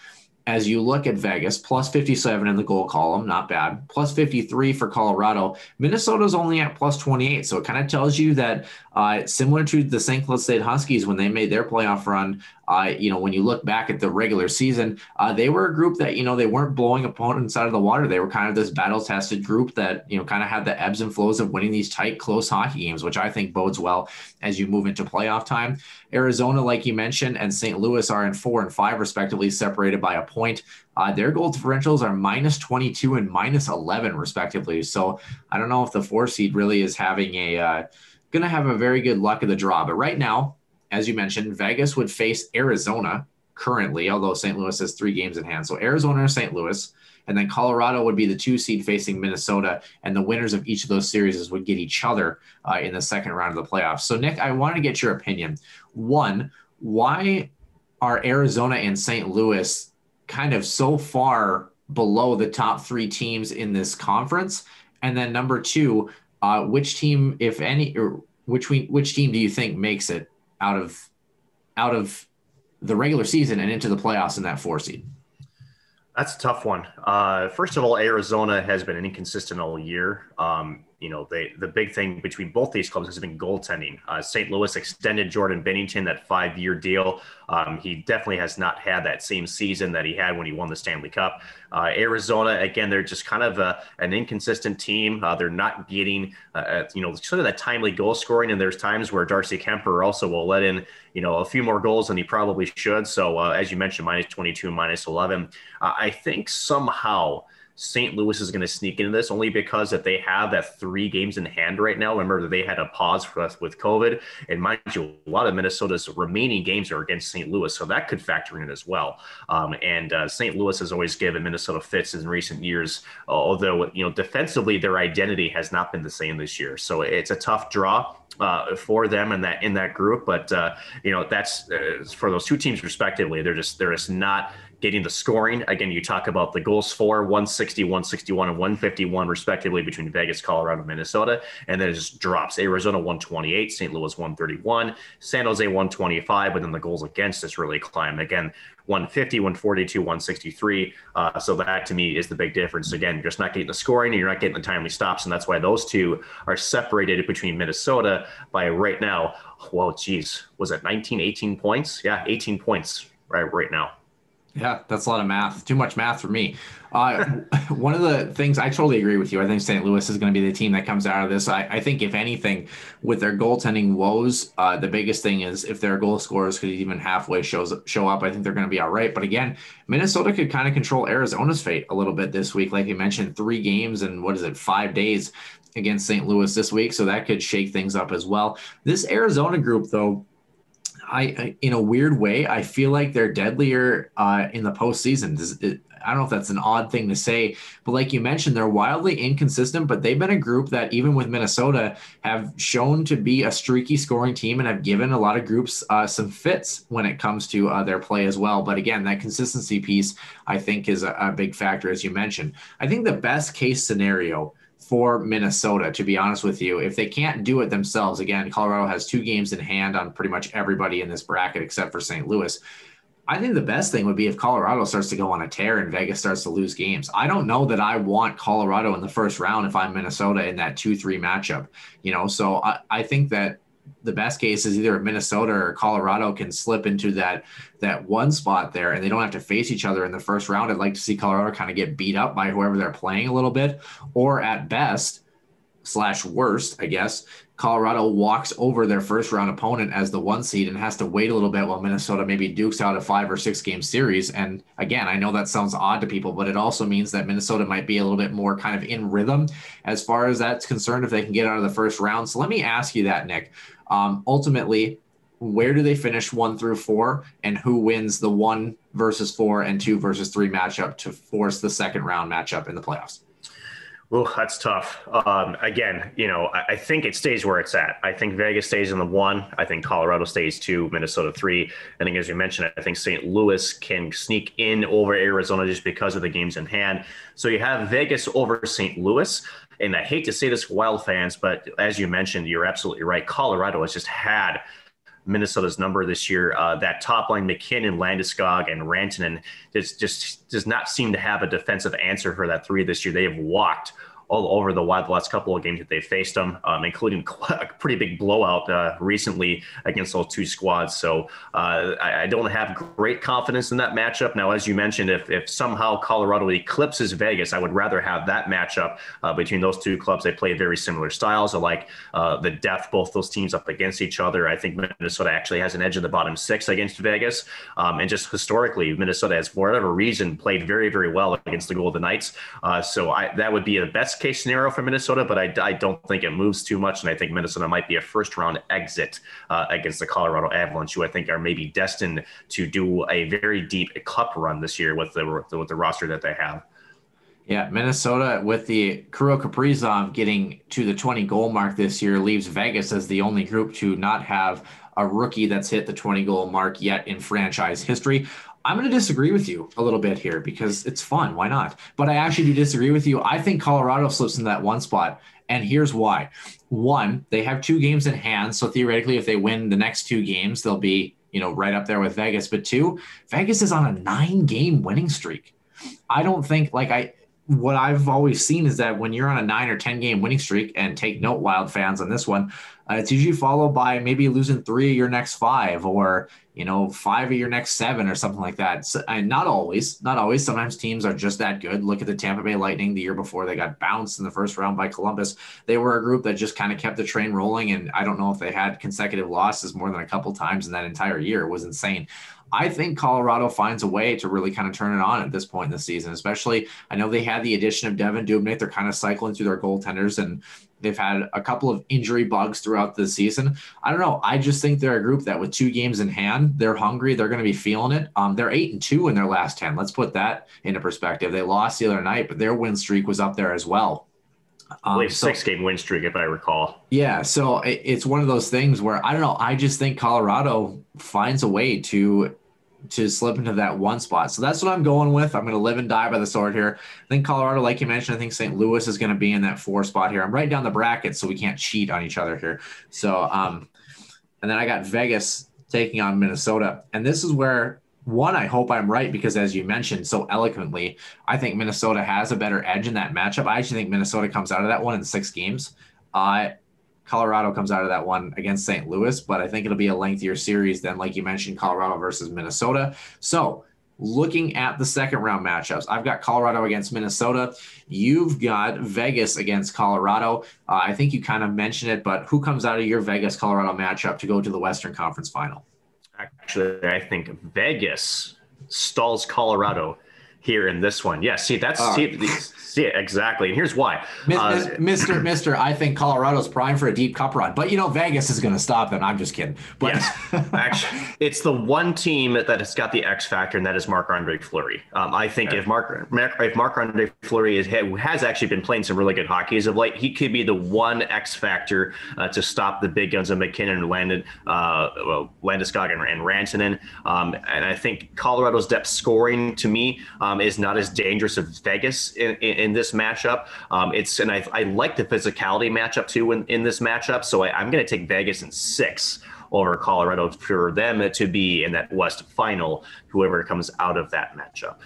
as you look at Vegas, plus 57 in the goal column, not bad. Plus 53 for Colorado. Minnesota's only at plus 28. So it kind of tells you that uh, similar to the St. Cloud State Huskies when they made their playoff run, uh, you know, when you look back at the regular season, uh, they were a group that, you know, they weren't blowing opponents out of the water. They were kind of this battle tested group that, you know, kind of had the ebbs and flows of winning these tight, close hockey games, which I think bodes well as you move into playoff time. Arizona, like you mentioned, and St. Louis are in four and five, respectively, separated by a point. Uh, their goal differentials are minus 22 and minus 11, respectively. So I don't know if the four seed really is having a, uh, going to have a very good luck of the draw. But right now, as you mentioned, Vegas would face Arizona currently, although St. Louis has three games in hand. So Arizona or St. Louis, and then Colorado would be the two seed facing Minnesota, and the winners of each of those series would get each other uh, in the second round of the playoffs. So Nick, I want to get your opinion. One, why are Arizona and St. Louis kind of so far below the top three teams in this conference? And then number two, uh, which team, if any, or which we, which team do you think makes it out of out of the regular season and into the playoffs in that four seed? That's a tough one. Uh, first of all, Arizona has been inconsistent all year. Um, you know, they, the big thing between both these clubs has been goaltending. Uh, St. Louis extended Jordan Binnington that five year deal. Um, he definitely has not had that same season that he had when he won the Stanley Cup. Uh, Arizona, again, they're just kind of a, an inconsistent team. Uh, they're not getting, uh, uh, you know, sort of that timely goal scoring. And there's times where Darcy Kuemper also will let in, you know, a few more goals than he probably should. So, uh, as you mentioned, minus 22, minus 11. I think somehow St. Louis is going to sneak into this only because that they have that three games in hand right now. Remember that they had a pause for us with COVID, and mind you, a lot of Minnesota's remaining games are against St. Louis, so that could factor in as well. Um, and uh, St. Louis has always given Minnesota fits in recent years, uh, although you know defensively their identity has not been the same this year. So it's a tough draw. Uh, for them in that in that group. But uh, you know that's uh, for those two teams respectively. They're just they're just not getting the scoring. Again, you talk about the goals for 160, 161, and 151 respectively between Vegas, Colorado, Minnesota, and then it just drops. Arizona 128, St. Louis 131, San Jose 125, but then the goals against us really climb. Again, 150, 142, 163. Uh, so that to me is the big difference. Again, you're just not getting the scoring and you're not getting the timely stops. And that's why those two are separated between Minnesota by right now. Whoa, geez, was it 19, 18 points? Yeah, 18 points right right now. Yeah, that's a lot of math. Too much math for me. Uh, one of the things I totally agree with you. I think St. Louis is going to be the team that comes out of this. I, I think, if anything, with their goaltending woes, uh, the biggest thing is if their goal scorers could even halfway shows show up, I think they're going to be all right. But again, Minnesota could kind of control Arizona's fate a little bit this week. Like you mentioned, three games and what is it, five days against St. Louis this week. So that could shake things up as well. This Arizona group, though, I, in a weird way, I feel like they're deadlier uh, in the postseason. It, I don't know if that's an odd thing to say, but like you mentioned, they're wildly inconsistent, but they've been a group that even with Minnesota have shown to be a streaky scoring team and have given a lot of groups uh, some fits when it comes to uh, their play as well. But again, that consistency piece, I think, is a, a big factor, as you mentioned. I think the best case scenario for Minnesota, to be honest with you. If they can't do it themselves, again, Colorado has two games in hand on pretty much everybody in this bracket except for St. Louis. I think the best thing would be if Colorado starts to go on a tear and Vegas starts to lose games. I don't know that I want Colorado in the first round if I'm Minnesota in that 2 3 matchup. You know, so I, I think that the best case is either Minnesota or Colorado can slip into that that one spot there, and they don't have to face each other in the first round. I'd like to see Colorado kind of get beat up by whoever they're playing a little bit, or at best slash worst, I guess, Colorado walks over their first round opponent as the one seed and has to wait a little bit while Minnesota maybe dukes out a five or six game series. And again, I know that sounds odd to people, but it also means that Minnesota might be a little bit more kind of in rhythm as far as that's concerned if they can get out of the first round. So let me ask you that, Nick. Um, ultimately, where do they finish one through four, and who wins the one versus four and two versus three matchup to force the second round matchup in the playoffs? Well, that's tough. Um, again, you know, I, I, think it stays where it's at. I think Vegas stays in the one. I think Colorado stays two, Minnesota three. I think, as you mentioned, I think St. Louis can sneak in over Arizona just because of the games in hand. So you have Vegas over St. Louis. And I hate to say this, Wild fans, but as you mentioned, you're absolutely right. Colorado has just had Minnesota's number this year. Uh, that top line, MacKinnon, Landeskog, and Rantanen, just, just does not seem to have a defensive answer for that three this year. They have walked all over the the last couple of games that they faced them, um, including a pretty big blowout uh, recently against those two squads. So uh, I, I, don't have great confidence in that matchup. Now, as you mentioned, if, if somehow Colorado eclipses Vegas, I would rather have that matchup uh, between those two clubs. They play very similar styles. I like uh, the depth, both those teams up against each other. I think Minnesota actually has an edge in the bottom six against Vegas. Um, and just historically, Minnesota has, for whatever reason, played very, very well against the Golden Knights. Uh, so I, that would be the best case scenario for Minnesota, but I, I don't think it moves too much. And I think Minnesota might be a first round exit uh, against the Colorado Avalanche, who I think are maybe destined to do a very deep cup run this year with the, with the roster that they have. Yeah, Minnesota with the Kirill Kaprizov getting to the 20 goal mark this year leaves Vegas as the only group to not have a rookie that's hit the 20 goal mark yet in franchise history. I'm going to disagree with you a little bit here because it's fun. Why not? But I actually do disagree with you. I think Colorado slips in that one spot. And here's why. One, they have two games in hand. So theoretically, if they win the next two games, they'll be, you know, right up there with Vegas. But two, Vegas is on a nine game winning streak. I don't think like I what I've always seen is that when you're on a nine or 10 game winning streak, and take note, Wild fans, on this one, uh, it's usually followed by maybe losing three of your next five or, you know, five of your next seven or something like that. So, and not always, not always. Sometimes teams are just that good. Look at the Tampa Bay Lightning the year before they got bounced in the first round by Columbus. They were a group that just kind of kept the train rolling. And I don't know if they had consecutive losses more than a couple times in that entire year. It was insane. I think Colorado finds a way to really kind of turn it on at this point in the season, especially I know they had the addition of Devan Dubnyk. They're kind of cycling through their goaltenders and they've had a couple of injury bugs throughout the season. I don't know. I just think they're a group that with two games in hand, they're hungry. They're going to be feeling it. Um, they're eight and two in their last 10. Let's put that into perspective. They lost the other night, but their win streak was up there as well. Um, so, six game win streak, if I recall. Yeah. So it, it's one of those things where I don't know. I just think Colorado finds a way to to slip into that one spot. So that's what I'm going with. I'm going to live and die by the sword here. I think Colorado, like you mentioned, I think St. Louis is going to be in that four spot here. I'm right down the bracket, so we can't cheat on each other here. So, um, and then I got Vegas taking on Minnesota. And this is where one, I hope I'm right because as you mentioned so eloquently, I think Minnesota has a better edge in that matchup. I actually think Minnesota comes out of that one in six games. Uh, Colorado comes out of that one against St. Louis, but I think it'll be a lengthier series than, like you mentioned, Colorado versus Minnesota. So, looking at the second round matchups, I've got Colorado against Minnesota. You've got Vegas against Colorado. Uh, I think you kind of mentioned it, but who comes out of your Vegas Colorado matchup to go to the Western Conference final? Actually, I think Vegas stalls Colorado here in this one. Yeah, see, that's see, see, exactly. And here's why. Uh, Mr. Mister, I think Colorado's prime for a deep cup run, but you know Vegas is going to stop them. I'm just kidding. But yes, actually, it's the one team that has got the X factor, and that is Marc Andre Fleury. Um, I think if Mark if Marc Andre Fleury is, has actually been playing some really good hockey as of late, he could be the one X factor uh, to stop the big guns of MacKinnon, Landon, uh, well, Landeskog, and, and Rantanen. Um, and I think Colorado's depth scoring to me. Um, um, is not as dangerous as Vegas in, in, in this matchup. Um, it's and I, I, like the physicality matchup too in, in this matchup. So I, I'm going to take Vegas in six over Colorado for them to be in that West final, whoever comes out of that matchup.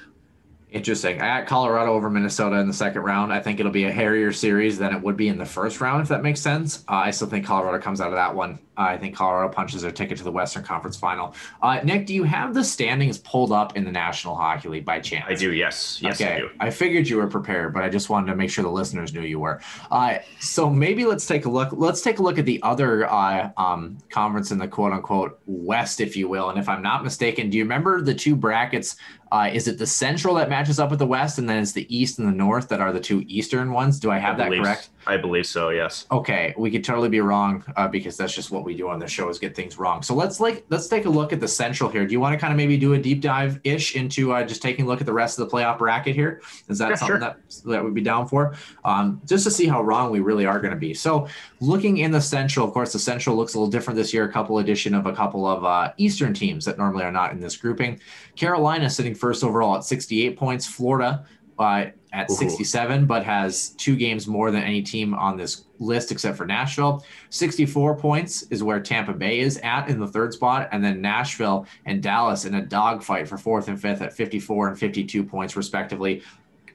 Interesting. I got Colorado over Minnesota in the second round. I think it'll be a hairier series than it would be in the first round, if that makes sense. Uh, I still think Colorado comes out of that one. Uh, I think Colorado punches their ticket to the Western Conference Final. Uh, Nick, do you have the standings pulled up in the National Hockey League by chance? I do. Yes. Yes, okay. I do. I figured you were prepared, but I just wanted to make sure the listeners knew you were. Uh, so maybe let's take a look. Let's take a look at the other uh, um, conference in the quote unquote West, if you will. And if I'm not mistaken, do you remember the two brackets uh, is it the Central that matches up with the West, and then it's the East and the North that are the two Eastern ones? Do I have I that correct? I believe so. Yes. Okay, we could totally be wrong uh, because that's just what we do on the show is get things wrong. So let's like let's take a look at the Central here. Do you want to kind of maybe do a deep dive ish into uh, just taking a look at the rest of the playoff bracket here? Is that yeah, something sure. that that would be down for? Um, just to see how wrong we really are going to be. So looking in the Central, of course, the Central looks a little different this year. A couple addition of a couple of uh, Eastern teams that normally are not in this grouping. Carolina sitting first overall at 68 points. Florida uh, at Ooh. 67, but has two games more than any team on this list except for Nashville. 64 points is where Tampa Bay is at in the third spot, and then Nashville and Dallas in a dogfight for fourth and fifth at 54 and 52 points, respectively.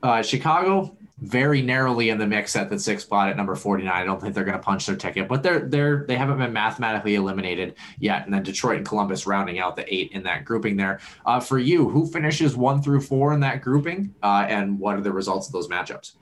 Uh, Chicago very narrowly in the mix at the sixth spot at number 49. I don't think they're going to punch their ticket, but they're they're they haven't been mathematically eliminated yet. And then Detroit and Columbus rounding out the eight in that grouping there. Uh, for you, who finishes one through four in that grouping, uh, and what are the results of those matchups?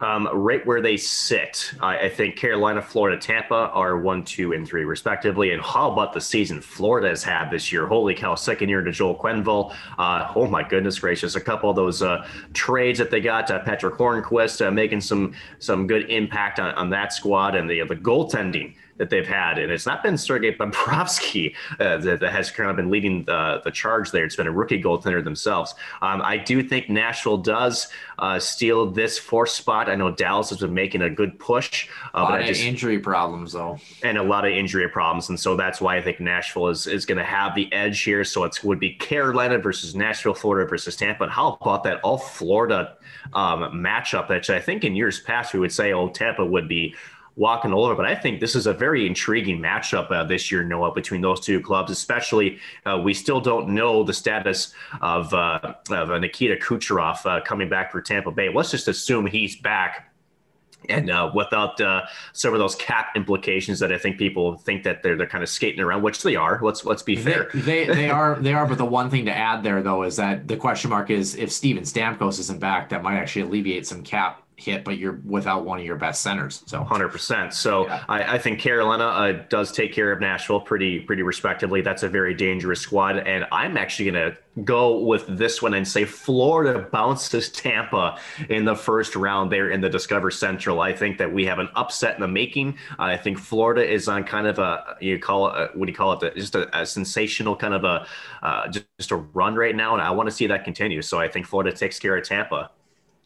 Um, right where they sit. I, I, think Carolina, Florida, Tampa are one, two, and three, respectively. And how about the season Florida has had this year? Holy cow, second year to Joel Quenneville. Uh, oh, my goodness gracious. A couple of those uh, trades that they got, uh, Patric Hornqvist uh, making some some good impact on, on that squad, and the, the goaltending that they've had, and it's not been Sergei Bobrovsky uh, that, that, has kind of been leading the, the charge there. It's been a rookie goaltender themselves. Um, I do think Nashville does uh, steal this fourth spot. I know Dallas has been making a good push, uh, but just, injury problems though, and a lot of injury problems, and so that's why I think Nashville is is going to have the edge here. So it would be Carolina versus Nashville, Florida versus Tampa. And how about that all Florida um, matchup? That I think in years past we would say, oh, Tampa would be walking all over. But I think this is a very intriguing matchup uh, this year, Noah, between those two clubs. Especially, uh, we still don't know the status of, uh, of Nikita Kucherov uh, coming back for Tampa Bay. Let's just assume he's back. And uh, without uh, some of those cap implications that I think people think that they're they're kind of skating around, which they are. Let's let's be fair. They, they, they are they are. But the one thing to add there though is that the question mark is if Steven Stamkos isn't back, that might actually alleviate some cap hit, but you're without one of your best centers. So 100%. So yeah. I, I, think Carolina uh, does take care of Nashville pretty pretty respectively. That's a very dangerous squad, and I'm actually going to go with this one and say Florida bounces Tampa in the first round there in the Discover Central. I think that we have an upset in the making. I think Florida is on kind of a you call it a, what do you call it? Just a, a sensational kind of a uh, just a run right now, and I want to see that continue. So I think Florida takes care of Tampa.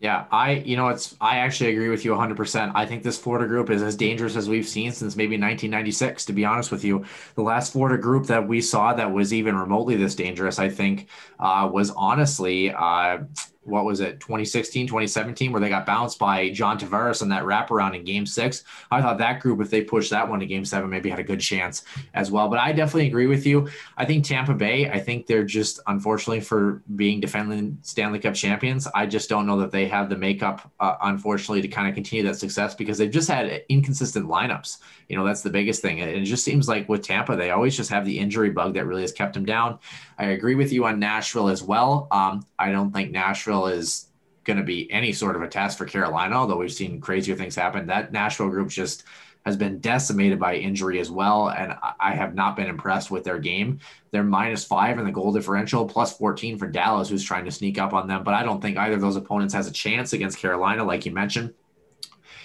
Yeah, I you know it's I actually agree with you 100%. I think this Florida group is as dangerous as we've seen since maybe 1996 to be honest with you. The last Florida group that we saw that was even remotely this dangerous I think uh, was honestly uh, what was it 2016 2017 where they got bounced by john tavares on that wraparound in game six. I thought that group if they pushed that one to game seven maybe had a good chance as well. But i definitely agree with you. I think tampa bay i think they're just unfortunately for being defending stanley cup champions i just don't know that they have the makeup uh, unfortunately to kind of continue that success because they've just had inconsistent lineups. You know that's the biggest thing. And it just seems like with tampa they always just have the injury bug that really has kept them down. I agree with you on nashville as well. Um, i don't think nashville Nashville is going to be any sort of a test for Carolina, although we've seen crazier things happen. That Nashville group just has been decimated by injury as well. And I have not been impressed with their game. They're minus five in the goal differential, plus 14 for Dallas, who's trying to sneak up on them. But I don't think either of those opponents has a chance against Carolina, like you mentioned.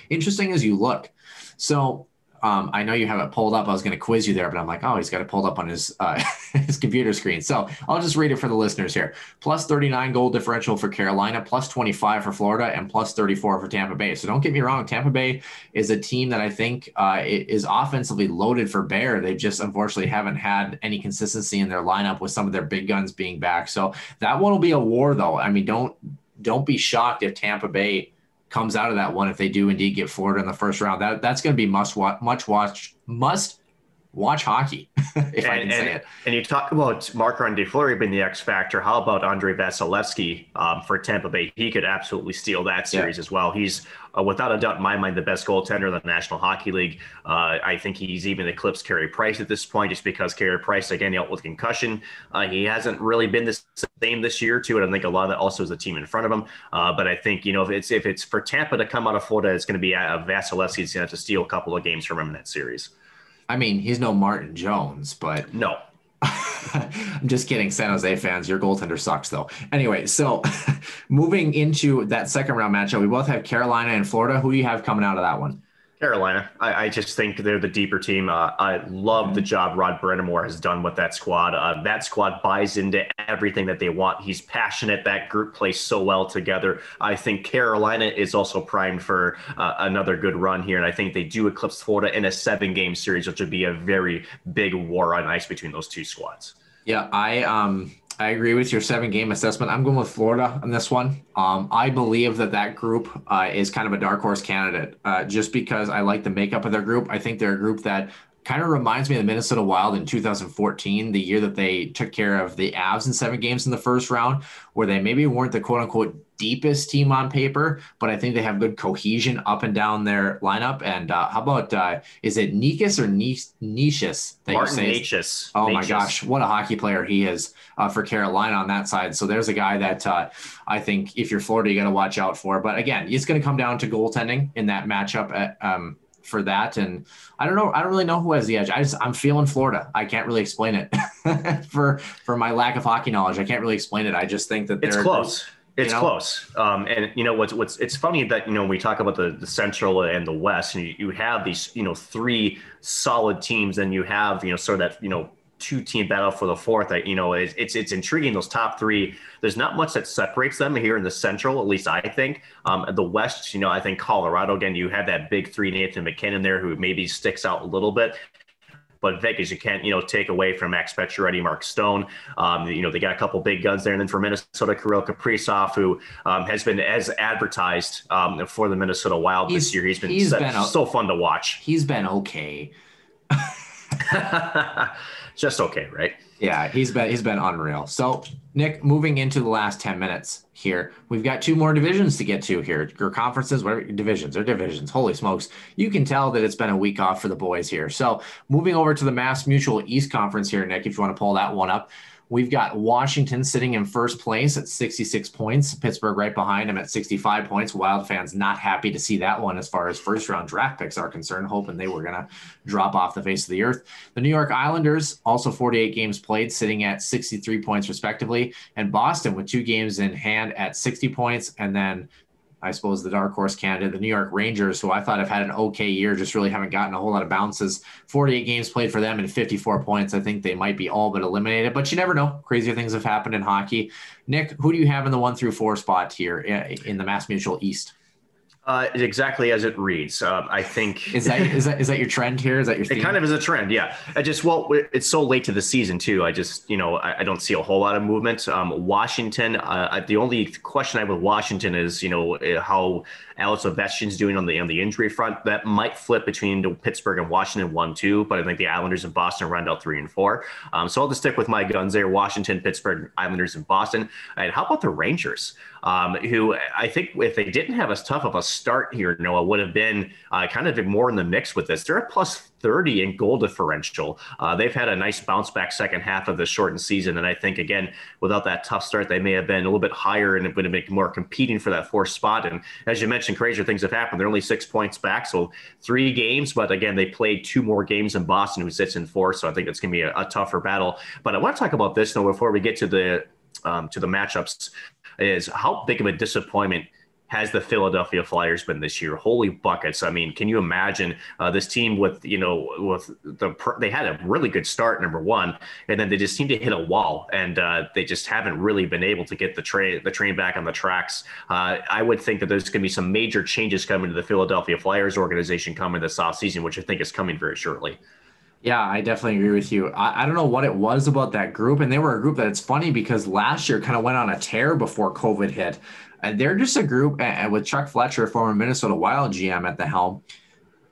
Interesting as you look. So um, I know you have it pulled up. I was going to quiz you there, but I'm like, oh, he's got it pulled up on his uh, his computer screen. So I'll just read it for the listeners here. Plus 39 goal differential for Carolina, plus 25 for Florida, and plus 34 for Tampa Bay. So don't get me wrong, Tampa Bay is a team that I think uh, is offensively loaded for bear. They just unfortunately haven't had any consistency in their lineup with some of their big guns being back. So that one will be a war, though. I mean, don't don't be shocked if Tampa Bay comes out of that one if they do indeed get Florida in the first round. That that's going to be must watch, much watch, must watch hockey, if and, I can and, say it. And you talk about Marc Andre Fleury being the X factor. How about Andre Vasilevskiy um, for Tampa Bay? He could absolutely steal that series yeah. as well. He's uh, without a doubt, in my mind, the best goaltender in the National Hockey League. Uh, I think he's even eclipsed Carey Price at this point, just because Carey Price, again, dealt with concussion. Uh, he hasn't really been the same this year, too. And I think a lot of that also is the team in front of him. Uh, but I think, you know, if it's if it's for Tampa to come out of Florida, it's going to be uh, Vasilevskiy's going to have to steal a couple of games from him in that series. I mean, he's no Martin Jones, but no. I'm just kidding, San Jose fans. Your goaltender sucks, though. Anyway, so moving into that second round matchup, we both have Carolina and Florida. Who do you have coming out of that one? Carolina. I, I, just think they're the deeper team. Uh, I love the job Rod Brind'Amour has done with that squad. Uh, that squad buys into everything that they want. He's passionate. That group plays so well together. I think Carolina is also primed for uh, another good run here, and I think they do eclipse Florida in a seven-game series, which would be a very big war on ice between those two squads. Yeah, I um I agree with your seven game assessment. I'm going with Florida on this one. Um, I believe that that group uh, is kind of a dark horse candidate uh, just because I like the makeup of their group. I think they're a group that kind of reminds me of the Minnesota Wild in 2014, the year that they took care of the Avs in seven games in the first round, where they maybe weren't the quote unquote deepest team on paper, but I think they have good cohesion up and down their lineup. And uh, how about uh, is it Nikas or Nishis that Martin you say? Oh my gosh, what a hockey player he is uh, for Carolina on that side. So there's a guy that uh, I think if you're Florida, you got to watch out for. But again, it's going to come down to goaltending in that matchup. At, um, for that. And I don't know. I don't really know who has the edge. I just I'm feeling Florida. I can't really explain it for for my lack of hockey knowledge. I can't really explain it. I just think that it's close. It's know? close. Um, and you know what's what's it's funny that you know when we talk about the, the central and the west, and you, you have these you know three solid teams, and you have you know sort of that you know two team battle for the fourth. I, you know, it's, it's, it's intriguing. Those top three, there's not much that separates them here in the Central, at least I think. Um, the West, you know, I think Colorado again. You have that big three, Nathan MacKinnon there, who maybe sticks out a little bit. But Vegas, you can't, you know, take away from Max Pacioretty, Mark Stone. Um, you know, they got a couple big guns there, and then for Minnesota, Kirill Kaprizov, who um, has been as advertised um, for the Minnesota Wild he's, this year. He's been, he's so, been so fun to watch. He's been okay. just okay, right? Yeah, he's been he's been unreal. So Nick, moving into the last ten minutes here, we've got two more divisions to get to here, or conferences, whatever divisions or divisions. Holy smokes! You can tell that it's been a week off for the boys here. So moving over to the Mass Mutual East Conference here, Nick, if you want to pull that one up. We've got Washington sitting in first place at 66 points. Pittsburgh right behind him at 65 points. Wild fans not happy to see that one as far as first round draft picks are concerned, hoping they were going to drop off the face of the earth. The New York Islanders, also 48 games played, sitting at 63 points respectively. And Boston with two games in hand at 60 points. And then I suppose the dark horse candidate, the New York Rangers, who I thought have had an okay year, just really haven't gotten a whole lot of bounces. 48 games played for them and 54 points. I think they might be all but eliminated, but you never know. Crazier things have happened in hockey. Nick, who do you have in the one through four spot here eh, in the Mass Mutual East? Uh, exactly as it reads. Um, I think is that is that is that your trend here? Is that your? Theme? It kind of is a trend. Yeah. I just well, it's so late to the season too. I just you know I, I don't see a whole lot of movement. Um, Washington. Uh, the only question I have with Washington is you know eh, how Alex Ovechkin's doing on the on the injury front. That might flip between Pittsburgh and Washington one two, but I think the Islanders and Boston round out three and four. Um, so I'll just stick with my guns there: Washington, Pittsburgh, Islanders, and Boston. And how about the Rangers? Um, who I think if they didn't have as tough of a start here, Noah, would have been uh, kind of more in the mix with this. They're a plus 30 in goal differential. Uh, they've had a nice bounce back second half of the shortened season. And I think, again, without that tough start, they may have been a little bit higher and would have been more competing for that fourth spot. And as you mentioned, crazier things have happened. They're only six points back. So three games, but again, they played two more games in Boston, who sits in fourth. So I think it's going to be a, a, tougher battle. But I want to talk about this, though, before we get to the um, to the matchups, is how big of a disappointment – has the Philadelphia Flyers been this year? Holy buckets! I mean, can you imagine uh, this team with you know with the they had a really good start, number one, and then they just seem to hit a wall, and uh, they just haven't really been able to get the train the train back on the tracks. Uh, I would think that there's going to be some major changes coming to the Philadelphia Flyers organization coming this offseason, which I think is coming very shortly. Yeah, I definitely agree with you. I, I, don't know what it was about that group. And they were a group that it's funny because last year kind of went on a tear before COVID hit. And they're just a group, and with Chuck Fletcher, former Minnesota Wild GM at the helm,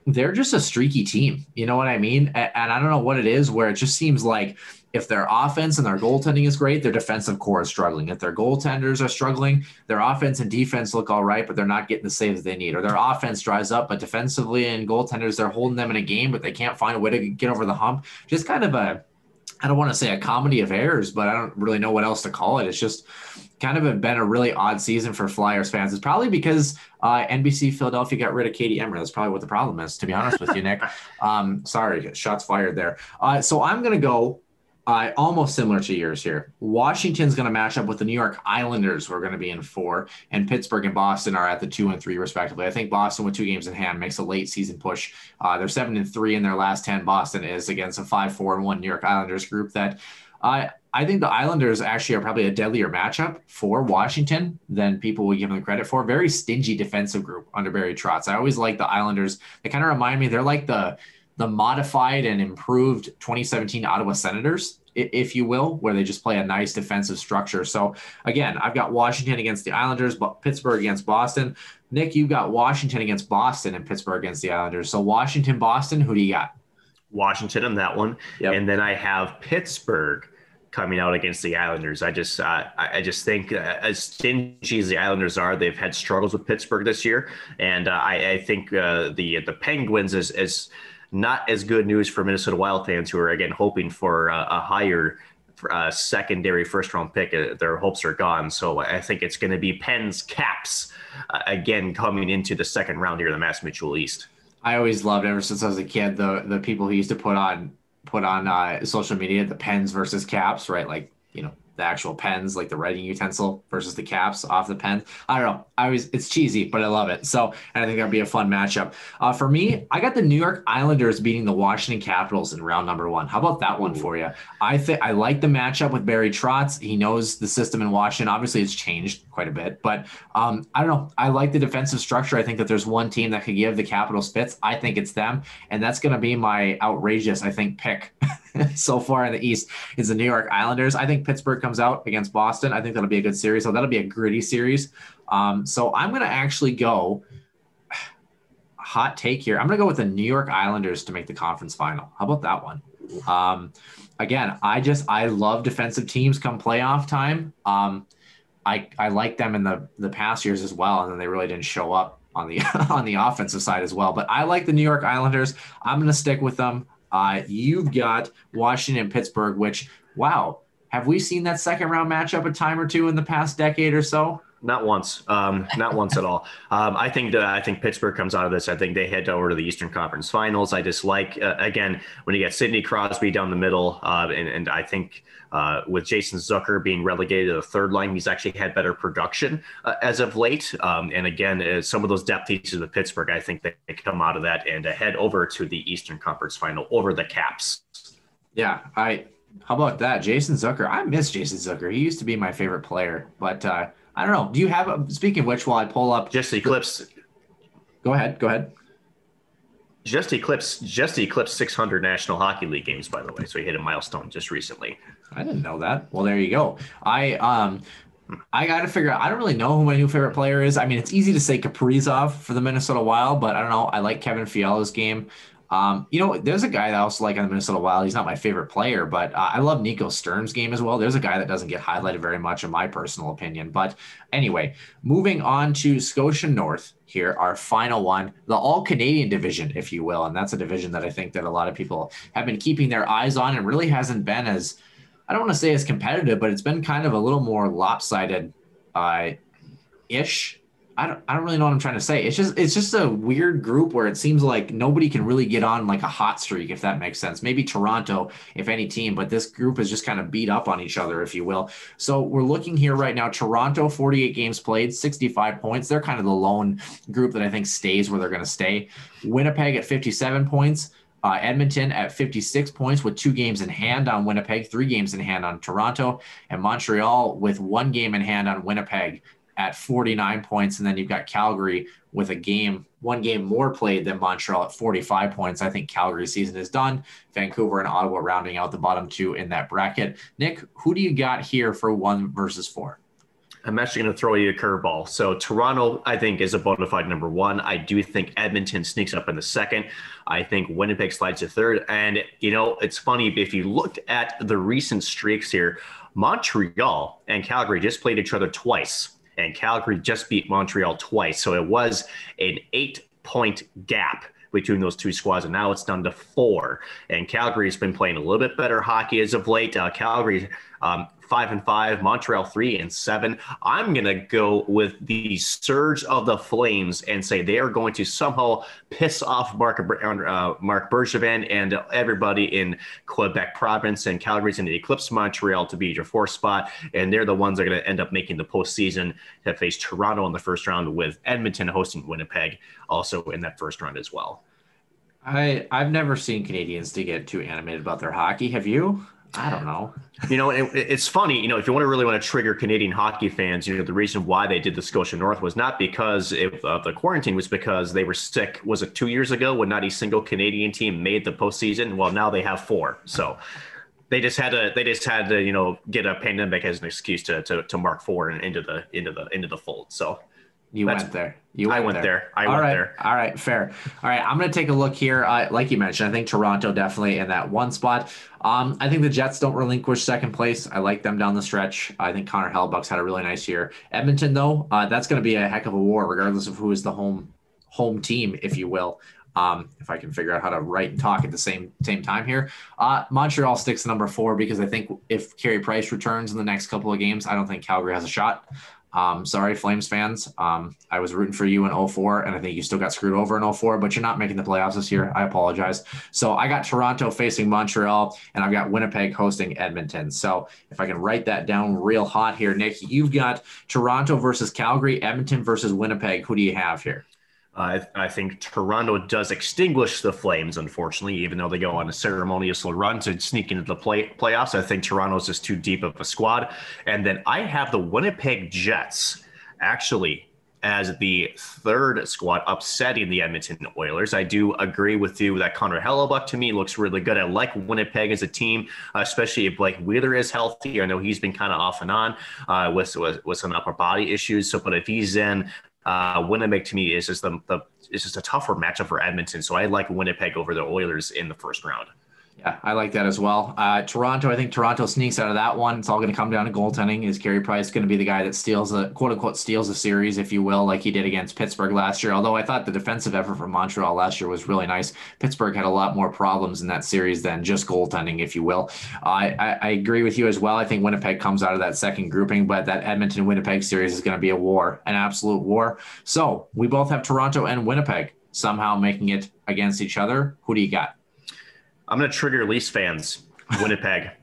they're just a streaky team. You know what I mean? And, and I don't know what it is where it just seems like if their offense and their goaltending is great, their defensive core is struggling. If their goaltenders are struggling, their offense and defense look all right, but they're not getting the saves they need. Or their offense dries up, but defensively and goaltenders, they're holding them in a game, but they can't find a way to get over the hump. Just kind of a, I don't want to say a comedy of errors, but I don't really know what else to call it. It's just kind of been a really odd season for Flyers fans. It's probably because uh, NBC Philadelphia got rid of Katie Emmer. That's probably what the problem is, to be honest with you, Nick. Um, sorry, shots fired there. Uh, so I'm going to go uh, almost similar to yours here. Washington's going to match up with the New York Islanders, who are going to be in four, and Pittsburgh and Boston are at the two and three, respectively. I think Boston, with two games in hand, makes a late season push. Uh, they're seven and three in their last 10. Boston is against a five, four, and one New York Islanders group that uh, I think the Islanders actually are probably a deadlier matchup for Washington than people would give them credit for. Very stingy defensive group under Barry Trotz. I always like the Islanders. They kind of remind me, they're like the the modified and improved 2017 Ottawa Senators, if you will, where they just play a nice defensive structure. So again, I've got Washington against the Islanders, but Pittsburgh against Boston. Nick, you've got Washington against Boston and Pittsburgh against the Islanders. So Washington, Boston, who do you got? Washington on that one, yep. and then I have Pittsburgh coming out against the Islanders. I just uh, I just think uh, as stingy as the Islanders are, they've had struggles with Pittsburgh this year, and uh, I, I, think uh, the the Penguins is is not as good news for Minnesota Wild fans who are again hoping for a higher uh, secondary first round pick. Their hopes are gone. So I think it's going to be Pens Caps again coming into the second round here in the Mass Mutual East. I always loved ever since I was a kid the the people who used to put on put on uh, social media the pens versus caps, right? Like you know the actual pens, like the writing utensil versus the caps off the pen. I don't know. I always it's cheesy, but I love it. So and I think that'd be a fun matchup. Uh, for me, I got the New York Islanders beating the Washington Capitals in round number one. How about that one for you? I think I like the matchup with Barry Trotz. He knows the system in Washington. Obviously, it's changed quite a bit, but um, I don't know. I like the defensive structure. I think that there's one team that could give the Capitals fits. I think it's them, and that's going to be my outrageous, I think, pick. so far in the East is the New York Islanders. I think Pittsburgh comes out against Boston. I think that'll be a good series. So that'll be a gritty series. Um, so I'm going to actually go hot take here. I'm going to go with the New York Islanders to make the conference final. How about that one? Um, again, I just I love defensive teams come playoff time. Um, I I like them in the the past years as well, and then they really didn't show up on the on the offensive side as well. But I like the New York Islanders. I'm going to stick with them. Uh, you've got Washington Pittsburgh, which, wow, have we seen that second round matchup a time or two in the past decade or so? Not once, um, not once at all. Um, I think I think Pittsburgh comes out of this. I think they head over to the Eastern Conference Finals. I just like uh, again when you get Sidney Crosby down the middle, uh, and, and I think uh, with Jason Zucker being relegated to the third line, he's actually had better production uh, as of late. Um, and again, uh, some of those depth pieces with Pittsburgh, I think they come out of that and head over to the Eastern Conference Final over the Caps. Yeah, I. How about that, Jason Zucker? I miss Jason Zucker. He used to be my favorite player, but uh, I don't know. Do you have? A, speaking of which, while I pull up, just eclipse. Go ahead. Go ahead just eclipsed just eclipsed 600 National Hockey League games, by the way. So he hit a milestone just recently. I didn't know that. Well, there you go. I um, I got to figure out. I don't really know who my new favorite player is. I mean, it's easy to say Kaprizov for the Minnesota Wild, but I don't know. I like Kevin Fiala's game. Um, you know, there's a guy that I also like on the Minnesota Wild. He's not my favorite player, but uh, I love Nico Sturm's game as well. There's a guy that doesn't get highlighted very much, in my personal opinion. But anyway, moving on to Scotia North here, our final one, the All Canadian division, if you will, and that's a division that I think that a lot of people have been keeping their eyes on, and really hasn't been as I don't want to say as competitive, but it's been kind of a little more lopsided, uh, ish I don't, I don't really know what I'm trying to say. It's just it's just a weird group where it seems like nobody can really get on like a hot streak, if that makes sense. Maybe Toronto, if any team, but this group is just kind of beat up on each other, if you will. So we're looking here right now. Toronto, 48 games played, 65 points. They're kind of the lone group that I think stays where they're going to stay. Winnipeg at 57 points. Uh, Edmonton at 56 points with two games in hand on Winnipeg, three games in hand on Toronto, and Montreal with one game in hand on Winnipeg at 49 points. And then you've got Calgary with a game, one game more played than Montreal at 45 points. I think Calgary's season is done. Vancouver and Ottawa rounding out the bottom two in that bracket. Nick, who do you got here for one versus four? I'm actually going to throw you a curveball. So Toronto, I think, is a bona fide number one. I do think Edmonton sneaks up in the second. I think Winnipeg slides to third. And you know, it's funny if you looked at the recent streaks here, Montreal and Calgary just played each other twice and Calgary just beat Montreal twice. So it was an eight point gap between those two squads, and now it's down to four. And Calgary's been playing a little bit better hockey as of late. Uh, Calgary um, five and five, Montreal three and seven. I'm gonna go with the surge of the Flames and say they are going to somehow piss off Mark uh, Marc Bergevin and everybody in Quebec province and Calgary's going to eclipse Montreal to be your fourth spot, and they're the ones that are going to end up making the postseason to face Toronto in the first round with Edmonton hosting Winnipeg also in that first round as well. I I've never seen Canadians to get too animated about their hockey. Have you? I don't know. You know, it, it's funny. You know, if you want to really want to trigger Canadian hockey fans, you know, the reason why they did the Scotia North was not because of the quarantine, was because they were sick. Was it two years ago when not a single Canadian team made the postseason? Well, now they have four. So they just had to they just had to you know get a pandemic as an excuse to to, to mark four and into the into the into the fold. So you That's, went there. You went I went there. there. I All went right. there. All right, fair. All right, I'm going to take a look here. Uh, like you mentioned, I think Toronto definitely in that one spot. Um, I think the Jets don't relinquish second place. I like them down the stretch. I think Connor Hellebuyck's had a really nice year. Edmonton, though, uh, that's going to be a heck of a war, regardless of who is the home home team, if you will. Um, if I can figure out how to write and talk at the same same time here. Uh, Montreal sticks to number four because I think if Carey Price returns in the next couple of games, I don't think Calgary has a shot. Um, sorry, Flames fans. Um, I was rooting for you in 04, and I think you still got screwed over in 04, but you're not making the playoffs this year. I apologize. So I got Toronto facing Montreal, and I've got Winnipeg hosting Edmonton. So if I can write that down real hot here, Nick, you've got Toronto versus Calgary, Edmonton versus Winnipeg. Who do you have here? I, I, think Toronto does extinguish the Flames, unfortunately, even though they go on a ceremonious run to sneak into the play, playoffs. I think Toronto's just too deep of a squad. And then I have the Winnipeg Jets actually as the third squad upsetting the Edmonton Oilers. I do agree with you that Connor Hellebuyck to me looks really good. I like Winnipeg as a team, especially if Blake Wheeler is healthy. I know he's been kind of off and on uh, with, with, with some upper body issues. So, but if he's in, uh, Winnipeg to me is just the, the is just a tougher matchup for Edmonton. So I like Winnipeg over the Oilers in the first round. Yeah, I like that as well. Uh, Toronto, I think Toronto sneaks out of that one. It's all going to come down to goaltending. Is Carey Price going to be the guy that steals a quote unquote steals a series, if you will, like he did against Pittsburgh last year? Although I thought the defensive effort from Montreal last year was really nice. Pittsburgh had a lot more problems in that series than just goaltending, if you will. Uh, I, I agree with you as well. I think Winnipeg comes out of that second grouping, but that Edmonton Winnipeg series is going to be a war, an absolute war. So we both have Toronto and Winnipeg somehow making it against each other. Who do you got? I'm going to trigger Leafs fans. Winnipeg.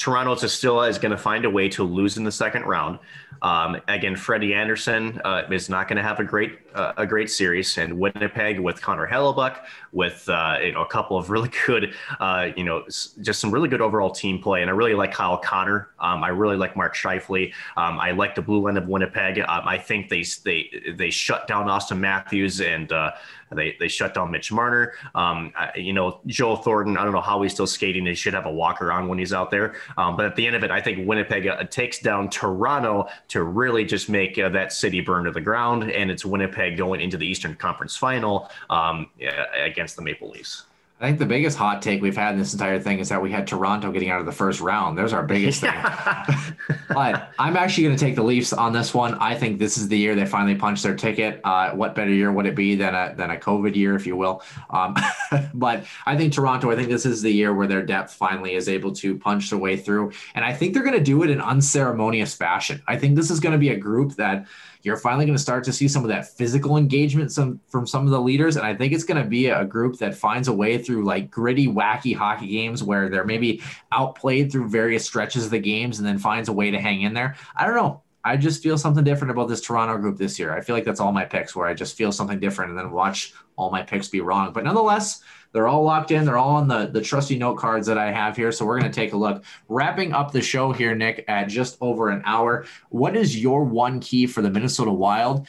Toronto still is going to find a way to lose in the second round. Um, again, Freddie Andersen uh, is not going to have a great uh, a great series, and Winnipeg with Connor Hellebuyck, with uh, you know a couple of really good, uh, you know, just some really good overall team play. And I really like Kyle Connor. Um, I really like Mark Scheifele. Um, I like the blue line of Winnipeg. Um, I think they they they shut down Auston Matthews and uh, They they shut down Mitch Marner. Um, you know, Joe Thornton. I don't know how he's still skating. He should have a walker on when he's out there. Um, but at the end of it, I think Winnipeg uh, takes down Toronto to really just make uh, that city burn to the ground, and it's Winnipeg going into the Eastern Conference Final um, against the Maple Leafs. I think the biggest hot take we've had in this entire thing is that we had Toronto getting out of the first round. There's our biggest thing. but I'm actually going to take the Leafs on this one. I think this is the year they finally punch their ticket. Uh, what better year would it be than a than a COVID year, if you will? Um, but I think Toronto. I think this is the year where their depth finally is able to punch their way through, and I think they're going to do it in unceremonious fashion. I think this is going to be a group that you're finally going to start to see some of that physical engagement some, from some of the leaders. And I think it's going to be a group that finds a way through like gritty, wacky hockey games where they're maybe outplayed through various stretches of the games and then finds a way to hang in there. I don't know. I just feel something different about this Toronto group this year. I feel like that's all my picks where I just feel something different and then watch all my picks be wrong. But nonetheless, they're all locked in. They're all on the, the trusty note cards that I have here. So we're going to take a look. Wrapping up the show here, Nick, at just over an hour. What is your one key for the Minnesota Wild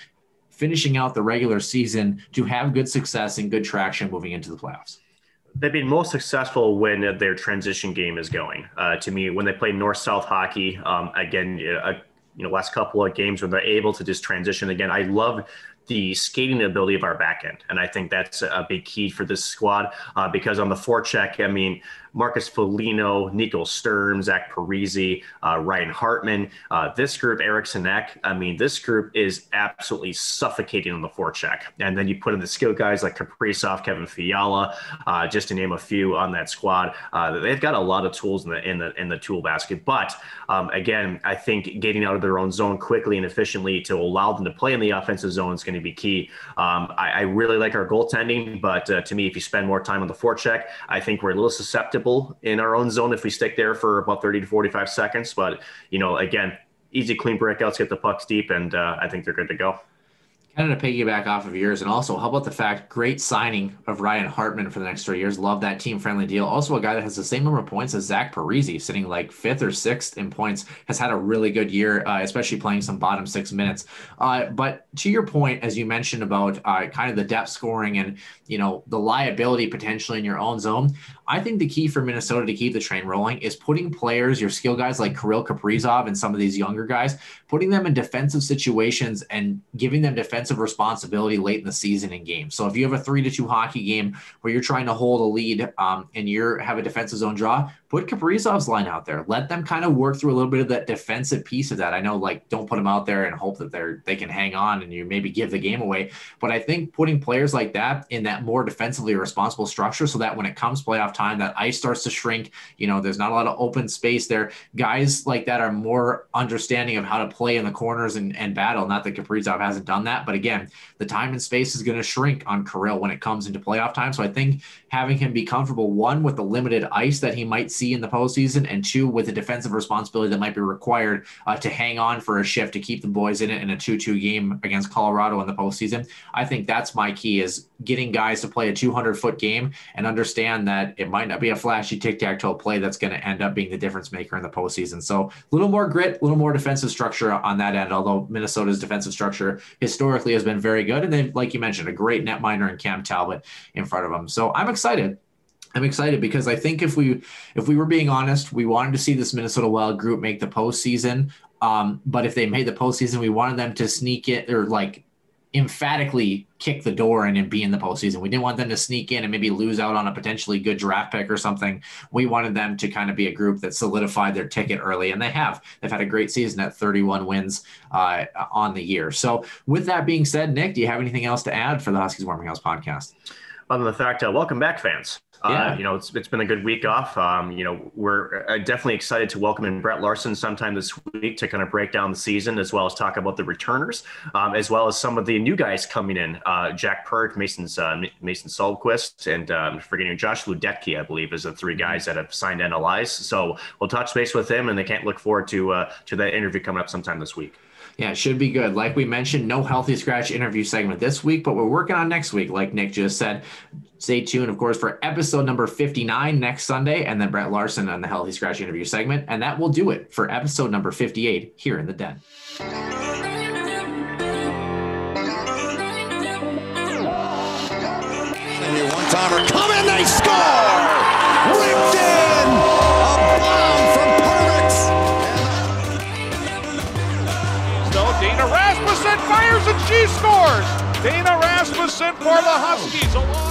finishing out the regular season to have good success and good traction moving into the playoffs? They've been most successful when their transition game is going. Uh, to me, when they play north-south hockey, um, again, uh, you know, last couple of games when they're able to just transition again. I love the skating ability of our back end. And I think that's a big key for this squad uh, because on the forecheck, I mean, Marcus Foligno, Nico Sturm, Zach Parise, uh, Ryan Hartman. Uh, this group, Eriksson Ek, I mean, this group is absolutely suffocating on the forecheck. And then you put in the skill guys like Kaprizov, Kevin Fiala, uh, just to name a few on that squad. Uh, they've got a lot of tools in the in the in the tool basket. But um, again, I think getting out of their own zone quickly and efficiently to allow them to play in the offensive zone is going to be key. Um, I, I, really like our goaltending, but uh, to me, if you spend more time on the forecheck, I think we're a little susceptible in our own zone if we stick there for about 30 to 45 seconds. But, you know, again, easy, clean breakouts, get the pucks deep, and uh, I think they're good to go kind of to piggyback off of yours, and also how about the fact great signing of Ryan Hartman for the next three years? Love that team friendly deal. Also, a guy that has the same number of points as Zach Parise, sitting like fifth or sixth in points, has had a really good year, uh, especially playing some bottom six minutes. Uh, but to your point, as you mentioned about uh, kind of the depth scoring and you know the liability potentially in your own zone, I think the key for Minnesota to keep the train rolling is putting players, your skill guys like Kirill Kaprizov and some of these younger guys, putting them in defensive situations and giving them defensive responsibility late in the season in games. So if you have a three to two hockey game where you're trying to hold a lead um, and you have a defensive zone draw, put Kaprizov's line out there. Let them kind of work through a little bit of that defensive piece of that. I know, like, don't put them out there and hope that they're they can hang on and you maybe give the game away. But I think putting players like that in that more defensively responsible structure, so that when it comes playoff time, that ice starts to shrink. You know, there's not a lot of open space there. Guys like that are more understanding of how to play in the corners and, and battle. Not that Kaprizov hasn't done that, but again, the time and space is going to shrink on Kirill when it comes into playoff time. So I think having him be comfortable, one with the limited ice that he might see in the postseason, and two with the defensive responsibility that might be required uh, to hang on for a shift to keep the boys in it in a 2-2 game against Colorado in the postseason. I think that's my key is getting guys to play a 200 foot game and understand that it might not be a flashy tic-tac-toe play that's going to end up being the difference maker in the postseason. So a little more grit, a little more defensive structure on that end, although Minnesota's defensive structure historically has been very good. And then, like you mentioned, a great netminder and Cam Talbot in front of them. So I'm excited. I'm excited because I think if we if we were being honest, we wanted to see this Minnesota Wild group make the postseason. Um, but if they made the postseason, we wanted them to sneak it or like emphatically kick the door in and be in the postseason. We didn't want them to sneak in and maybe lose out on a potentially good draft pick or something. We wanted them to kind of be a group that solidified their ticket early, and they have. They've had a great season at 31 wins uh, on the year. So, with that being said, Nick, do you have anything else to add for the Huskies Warming House podcast? Other than the fact, uh, welcome back, fans. Uh, yeah. Uh, you know, it's, it's been a good week off. Um, you know, we're uh, definitely excited to welcome in Brett Larson sometime this week to kind of break down the season as well as talk about the returners, um, as well as some of the new guys coming in. Uh, Jack Peart, Mason's uh, Mason Solquist, and um, forgetting Josh Luedtke, I believe, is the three guys that have signed NLIs. So we'll touch base with them, and they can't look forward to uh, to that interview coming up sometime this week. Yeah, it should be good. Like we mentioned, no healthy scratch interview segment this week, but we're working on next week, like Nick just said. Stay tuned, of course, for episode number 59 next Sunday, and then Brett Larson on the Healthy Scratch interview segment. And that will do it for episode number 58 here in the den. timer. Come in, they score! Ripped in! A bomb from Perbix! So Dana Rasmussen fires and she scores. Dana Rasmussen for the Huskies.